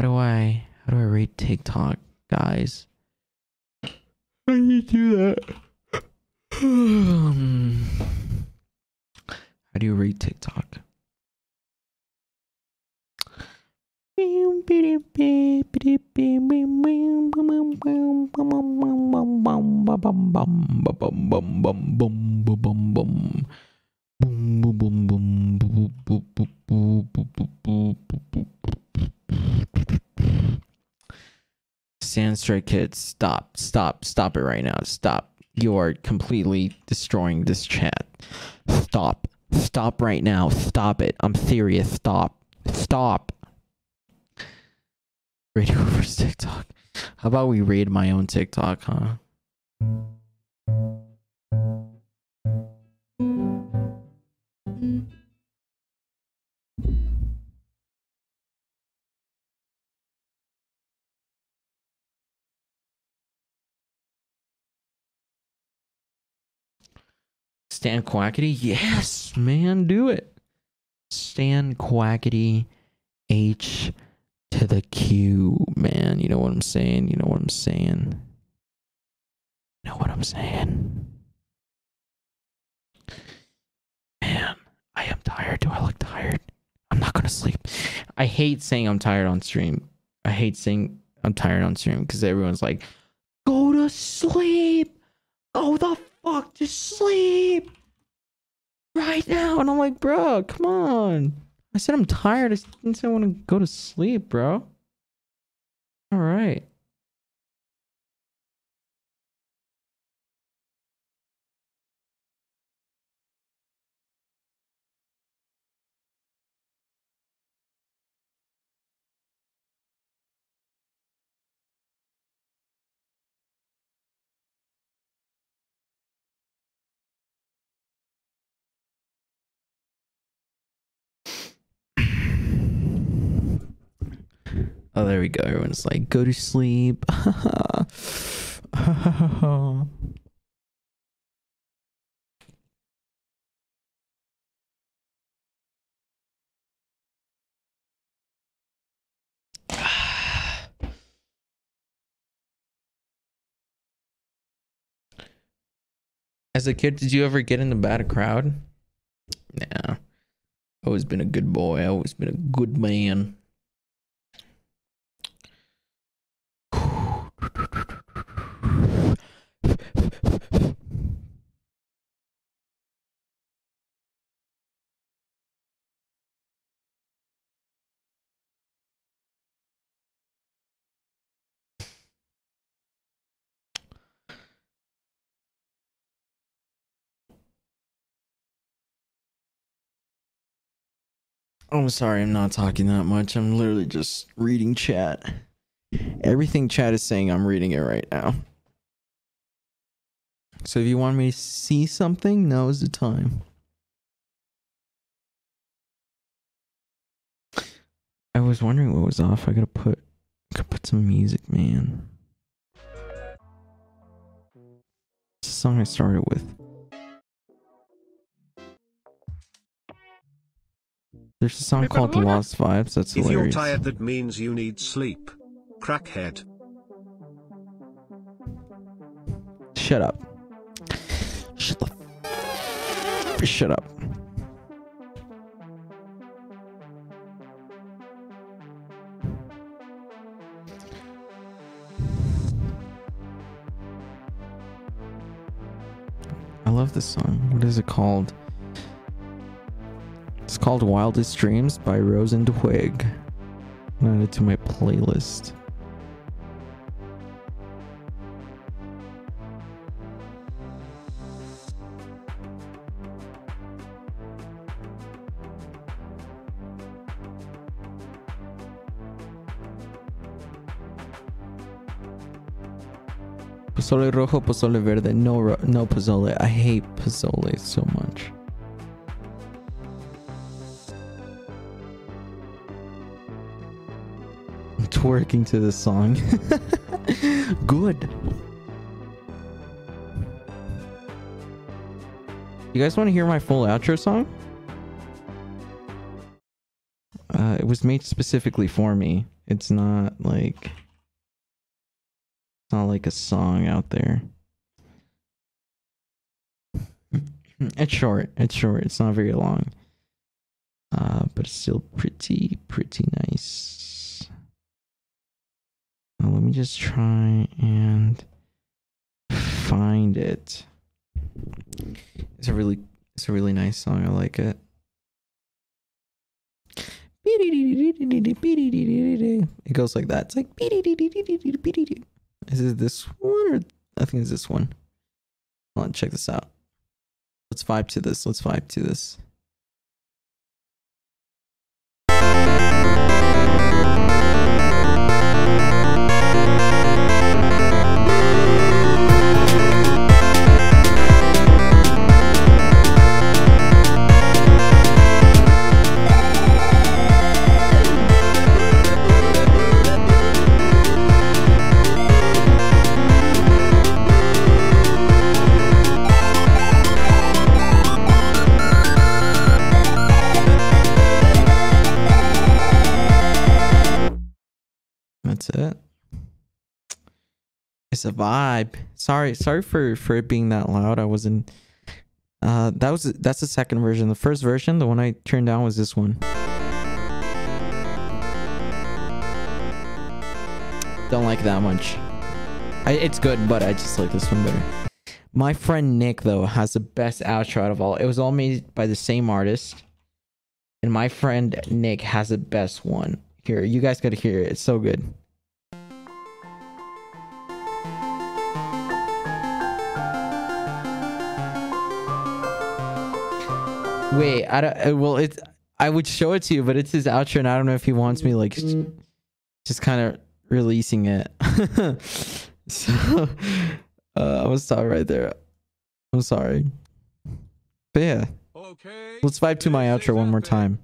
S1: How do I how do I rate TikTok, guys? How do you do that? Um, how do you rate TikTok? Stan Stray Kids, stop, stop, stop it right now. Stop. You are completely destroying this chat. Stop. Stop right now. Stop it. I'm serious. Stop. Stop. Radio versus TikTok. How about we raid my own TikTok, huh? Stan Quackity? Yes, man, do it. Stan Quackity H to the Q, man. You know what I'm saying? You know what I'm saying? You know what I'm saying? Man, I am tired. Do I look tired? I'm not gonna sleep. I hate saying I'm tired on stream. I hate saying I'm tired on stream because everyone's like, go to sleep. Go the fuck to sleep right now. And I'm like, bro, come on. I said I'm tired. I didn't say I want to go to sleep, bro. All right. Oh, there we go. Everyone's like, go to sleep. As a kid, did you ever get in the bad crowd? Nah. Always been a good boy. Always been a good man. I'm sorry, I'm not talking that much. I'm literally just reading chat. Everything chat is saying, I'm reading it right now. So if you want me to see something, now is the time. I was wondering what was off. I gotta put, gotta put some music, man. It's a song I started with. There's a song called Lost Vibes. That's hilarious.
S2: If you're tired, that means you need sleep. Crackhead.
S1: Shut up. Shut the. F- shut up. I love this song. What is it called? Called Wildest Dreams by Rose and Twig. Add it to my playlist. Pozole rojo, pozole verde. No, no pozole. I hate pozole so much. Twerking to this song. Good. You guys want to hear my full outro song? Uh, it was made specifically for me. It's not like it's not like a song out there. it's short. It's short. It's not very long. Uh, but it's still pretty, pretty nice. Now, let me just try and find it. It's a really, it's a really nice song. I like it. It goes like that. It's like is it this one or I think it's this one. Hold on, check this out. Let's vibe to this. Let's vibe to this. That's it. It's a vibe. Sorry, sorry for for it being that loud. I wasn't. Uh, that was that's the second version. The first version, the one I turned down, was this one. Don't like that much. I, it's good, but I just like this one better. My friend Nick though has the best outro out of all. It was all made by the same artist, and my friend Nick has the best one. Here, you guys gotta hear it. It's so good. Wait, I don't. uh, Well, it's. I would show it to you, but it's his outro, and I don't know if he wants me like just kind of releasing it. so, uh, I'm gonna stop right there. I'm sorry, but yeah,
S3: Okay.
S1: let's vibe to my outro one more time.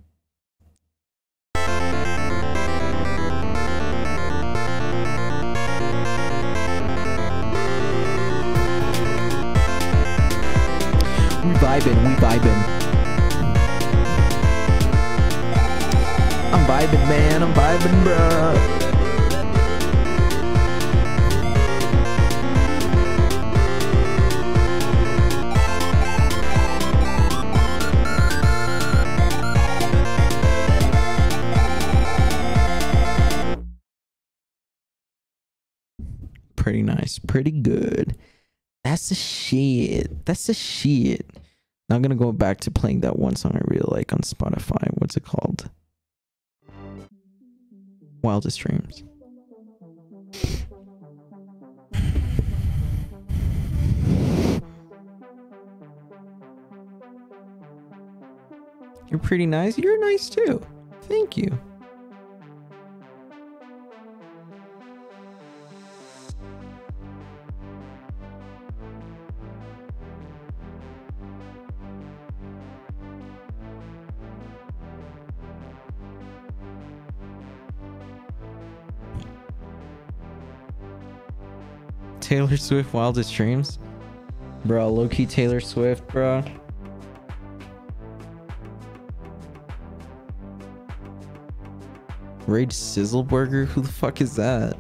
S1: We vibing, we vibing. I'm vibing, man. I'm vibing, bruh. Pretty nice. Pretty good. That's the shit. That's the shit. Now I'm gonna go back to playing that one song I really like on Spotify. What's it called? Wildest Dreams. You're pretty nice. You're nice too. Thank you. Taylor Swift wildest dreams, bro. Low key Taylor Swift, bro. Rage Sizzleburger? Who the fuck is that?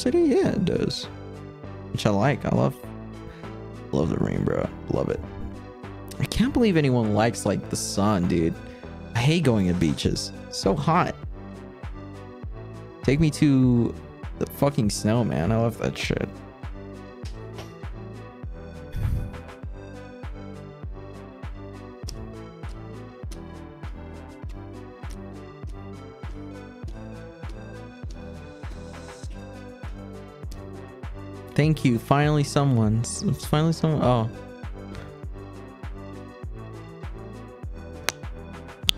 S1: City? Yeah, it does. Which I like. I love love the rain, bro. Love it. I can't believe anyone likes like the sun, dude. I hate going to beaches. so hot. Take me to the fucking snow, man. I love that shit. You. Finally, someone. S- Finally, someone. Oh.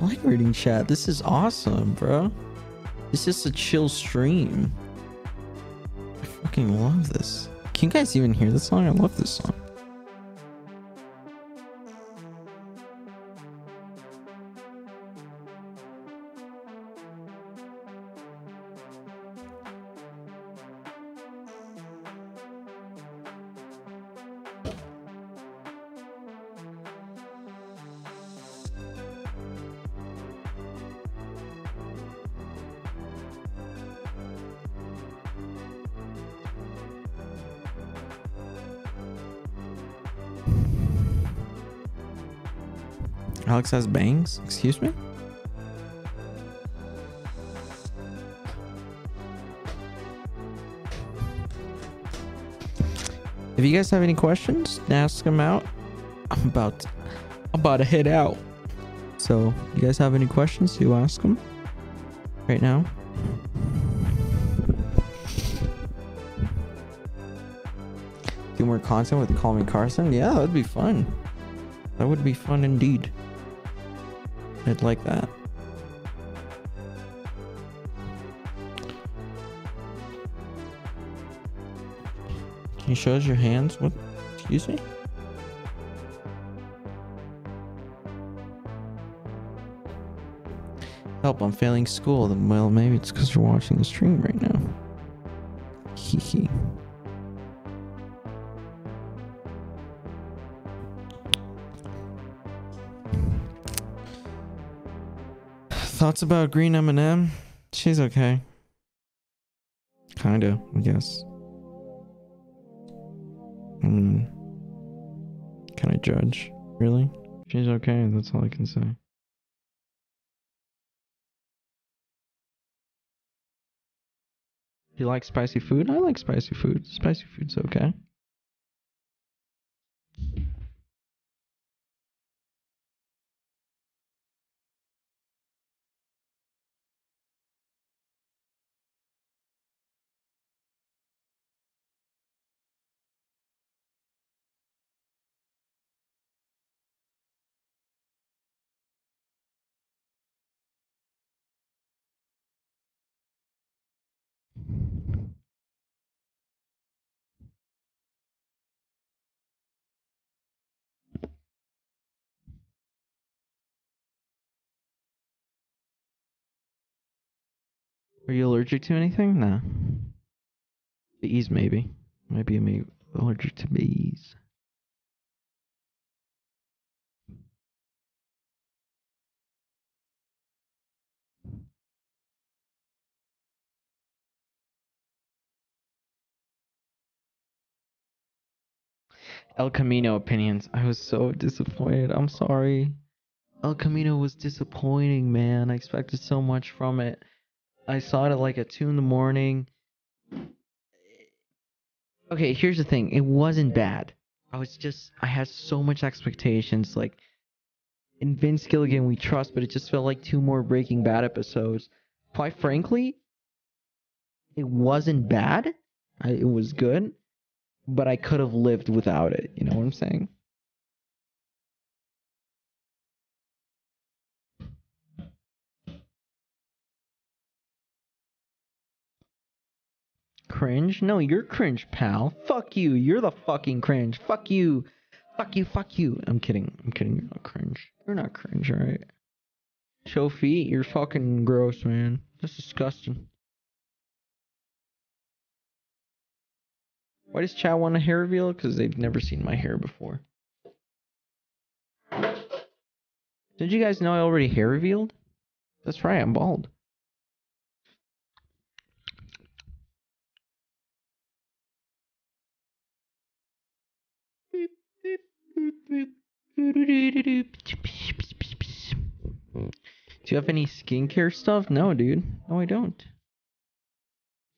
S1: I like reading chat. This is awesome, bro. It's just a chill stream. I fucking love this. Can you guys even hear this song? I love this song. Alex has bangs? Excuse me? If you guys have any questions, ask them out. I'm about I'm about to head out. So, you guys have any questions, you ask them right now. Do more content with Call Me Carson? Yeah, that would be fun. That would be fun indeed. I'd like that. Can you show us your hands? What? Excuse me? Help, I'm failing school. Well, maybe it's because you're watching the stream right now. Hee hee. Thoughts about Green M&M? She's okay. Kinda, I guess. Hmm. Can I judge? Really? She's okay, that's all I can say. You like spicy food? I like spicy food. Spicy food's okay. Are you allergic to anything? No. Bees, maybe. Might be me allergic to bees. El Camino opinions. I was so disappointed. I'm sorry. El Camino was disappointing, man. I expected so much from it. I saw it at like at two in the morning. Okay, here's the thing. It wasn't bad. I was just I had so much expectations. Like in Vince Gilligan we trust, but it just felt like two more Breaking Bad episodes. Quite frankly, it wasn't bad. I, it was good, but I could have lived without it. You know what I'm saying? Cringe. No, you're cringe, pal. Fuck you. You're the fucking cringe. Fuck you. Fuck you. Fuck you. I'm kidding. I'm kidding. You're not cringe. You're not cringe, alright? Show feet. You're fucking gross, man. That's disgusting. Why does Chow want a hair reveal? Because they've never seen my hair before. Did you guys know I already hair revealed? That's right, I'm bald. Do you have any skincare stuff? No, dude. No, I don't.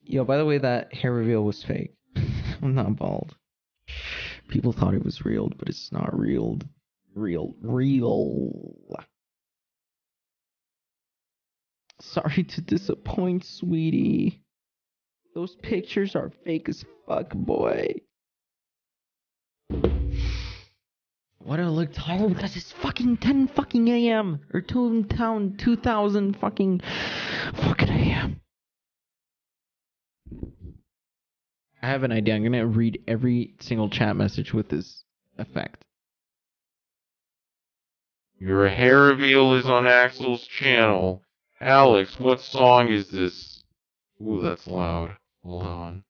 S1: Yo, by the way, that hair reveal was fake. I'm not bald. People thought it was real, but it's not real. Real. Real. Sorry to disappoint, sweetie. Those pictures are fake as fuck, boy. Why do I look tired? Because it's fucking 10 fucking a.m. Or 2 town 2000 fucking fucking a.m. I have an idea. I'm gonna read every single chat message with this effect.
S4: Your hair reveal is on Axel's channel. Alex, what song is this? Ooh, that's loud. Hold on.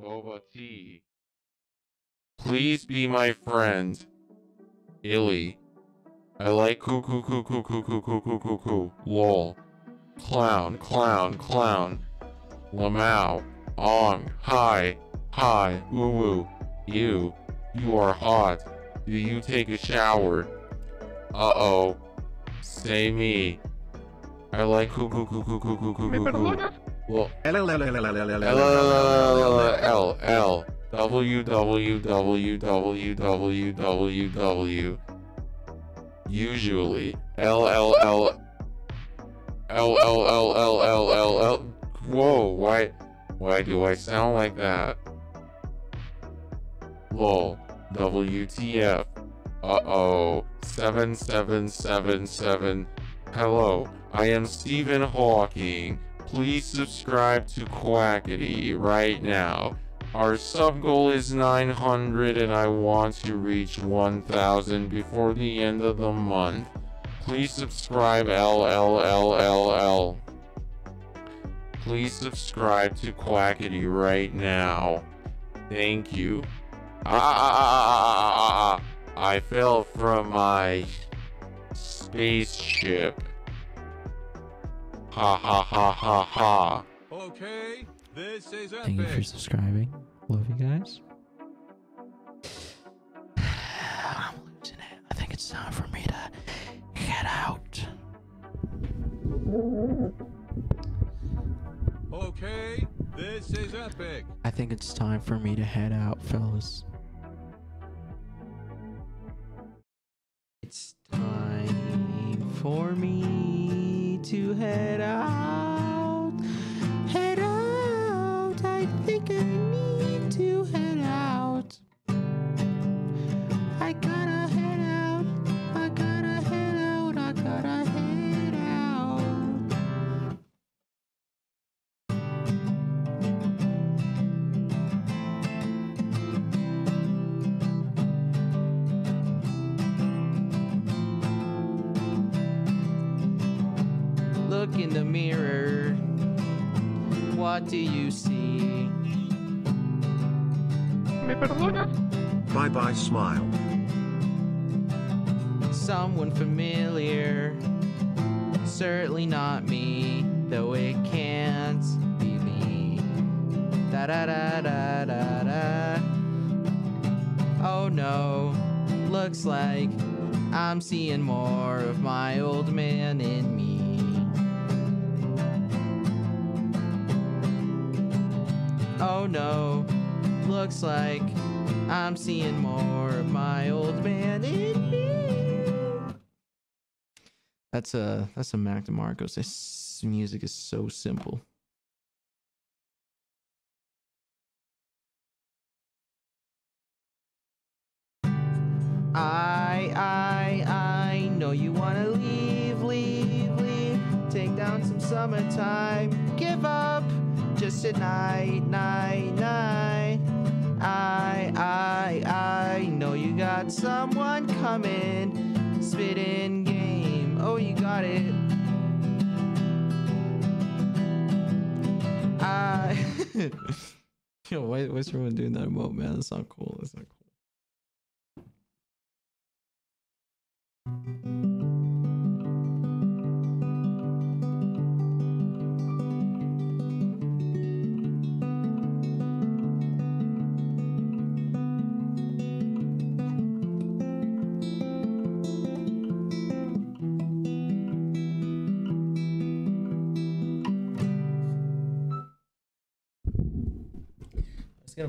S4: Boba Tea. Please be my friend. Illy. I like coo coo coo coo coo coo coo coo coo coo. Lol. Clown, clown, clown. Lamau. Ong. Hi. Hi. Woo woo. You. You are hot. Do you take a shower? Uh-oh. Say me. I like coo coo coo coo coo coo coo coo coo. Well, L L L L W W W W W W W Usually L L L L L L L L L L Whoa, why why do I sound like that? Lol. WTF. Uh-oh. 7777. Hello, I am Stephen Hawking. Please subscribe to Quackity right now. Our sub goal is 900 and I want to reach 1000 before the end of the month. Please subscribe LLLLL. Please subscribe to Quackity right now. Thank you. Ah, ah, ah, ah. I fell from my spaceship. Ha ha ha ha ha.
S3: Okay, this is
S1: Thank you for subscribing. Love you guys. I'm losing it. I think it's time for me to get out.
S3: Okay, this is epic.
S1: I think it's time for me to head out, fellas. It's time for me to head out. Think I need to head out. I gotta head out. I gotta head out. I gotta head out. Look in the mirror. What do you see?
S2: Bye bye smile.
S1: Someone familiar. Certainly not me, though it can't be me. Da da da da da da. Oh no, looks like I'm seeing more of my old man in me. Oh no, looks like I'm seeing more of my old man in me. That's a that's a Mac DeMarco's. This music is so simple. I I I know you wanna leave, leave, leave. Take down some summertime. Give up just a night, night, night. I, I, I know you got someone coming. Spitting game. Oh, you got it. I. Yo, why, why's everyone doing that emote, man? That's not cool. That's not cool.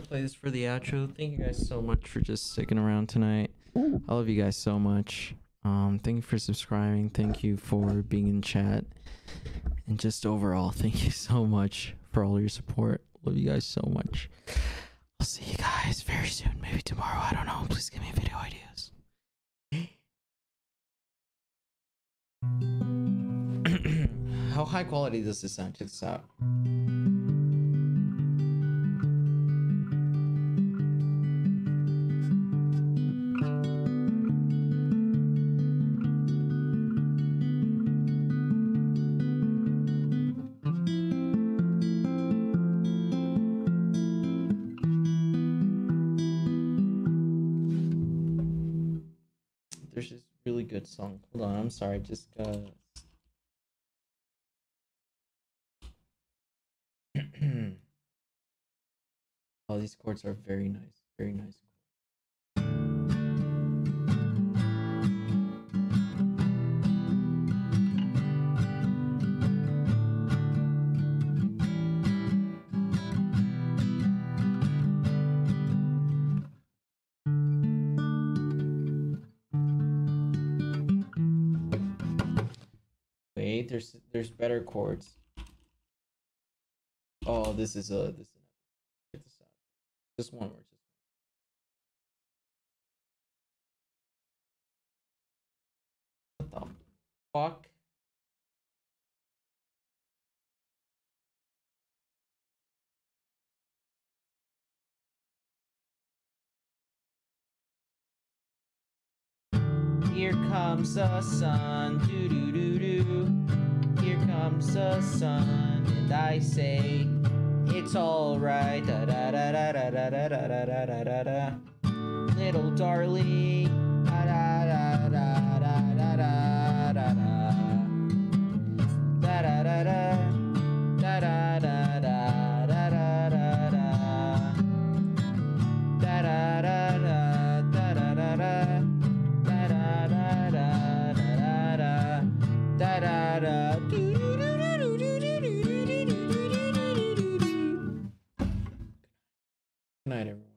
S1: Play this for the outro. Thank you guys so much for just sticking around tonight. I love you guys so much. Um, thank you for subscribing. Thank you for being in chat, and just overall, thank you so much for all your support. Love you guys so much. I'll see you guys very soon. Maybe tomorrow. I don't know. Please give me video ideas. How high quality does this sound? Check this out. I'm sorry. Just uh. oh, these chords are very nice. Very nice. There's better chords. Oh, this is a this. Check this out. Just one. Just what the fuck? Here comes the sun, doo doo doo doo. Comes the sun, and I say it's alright. Da da da da da da da da da da da da. Little darling. Da da da da da da da da da. Da da da da. Da da da da night, everyone.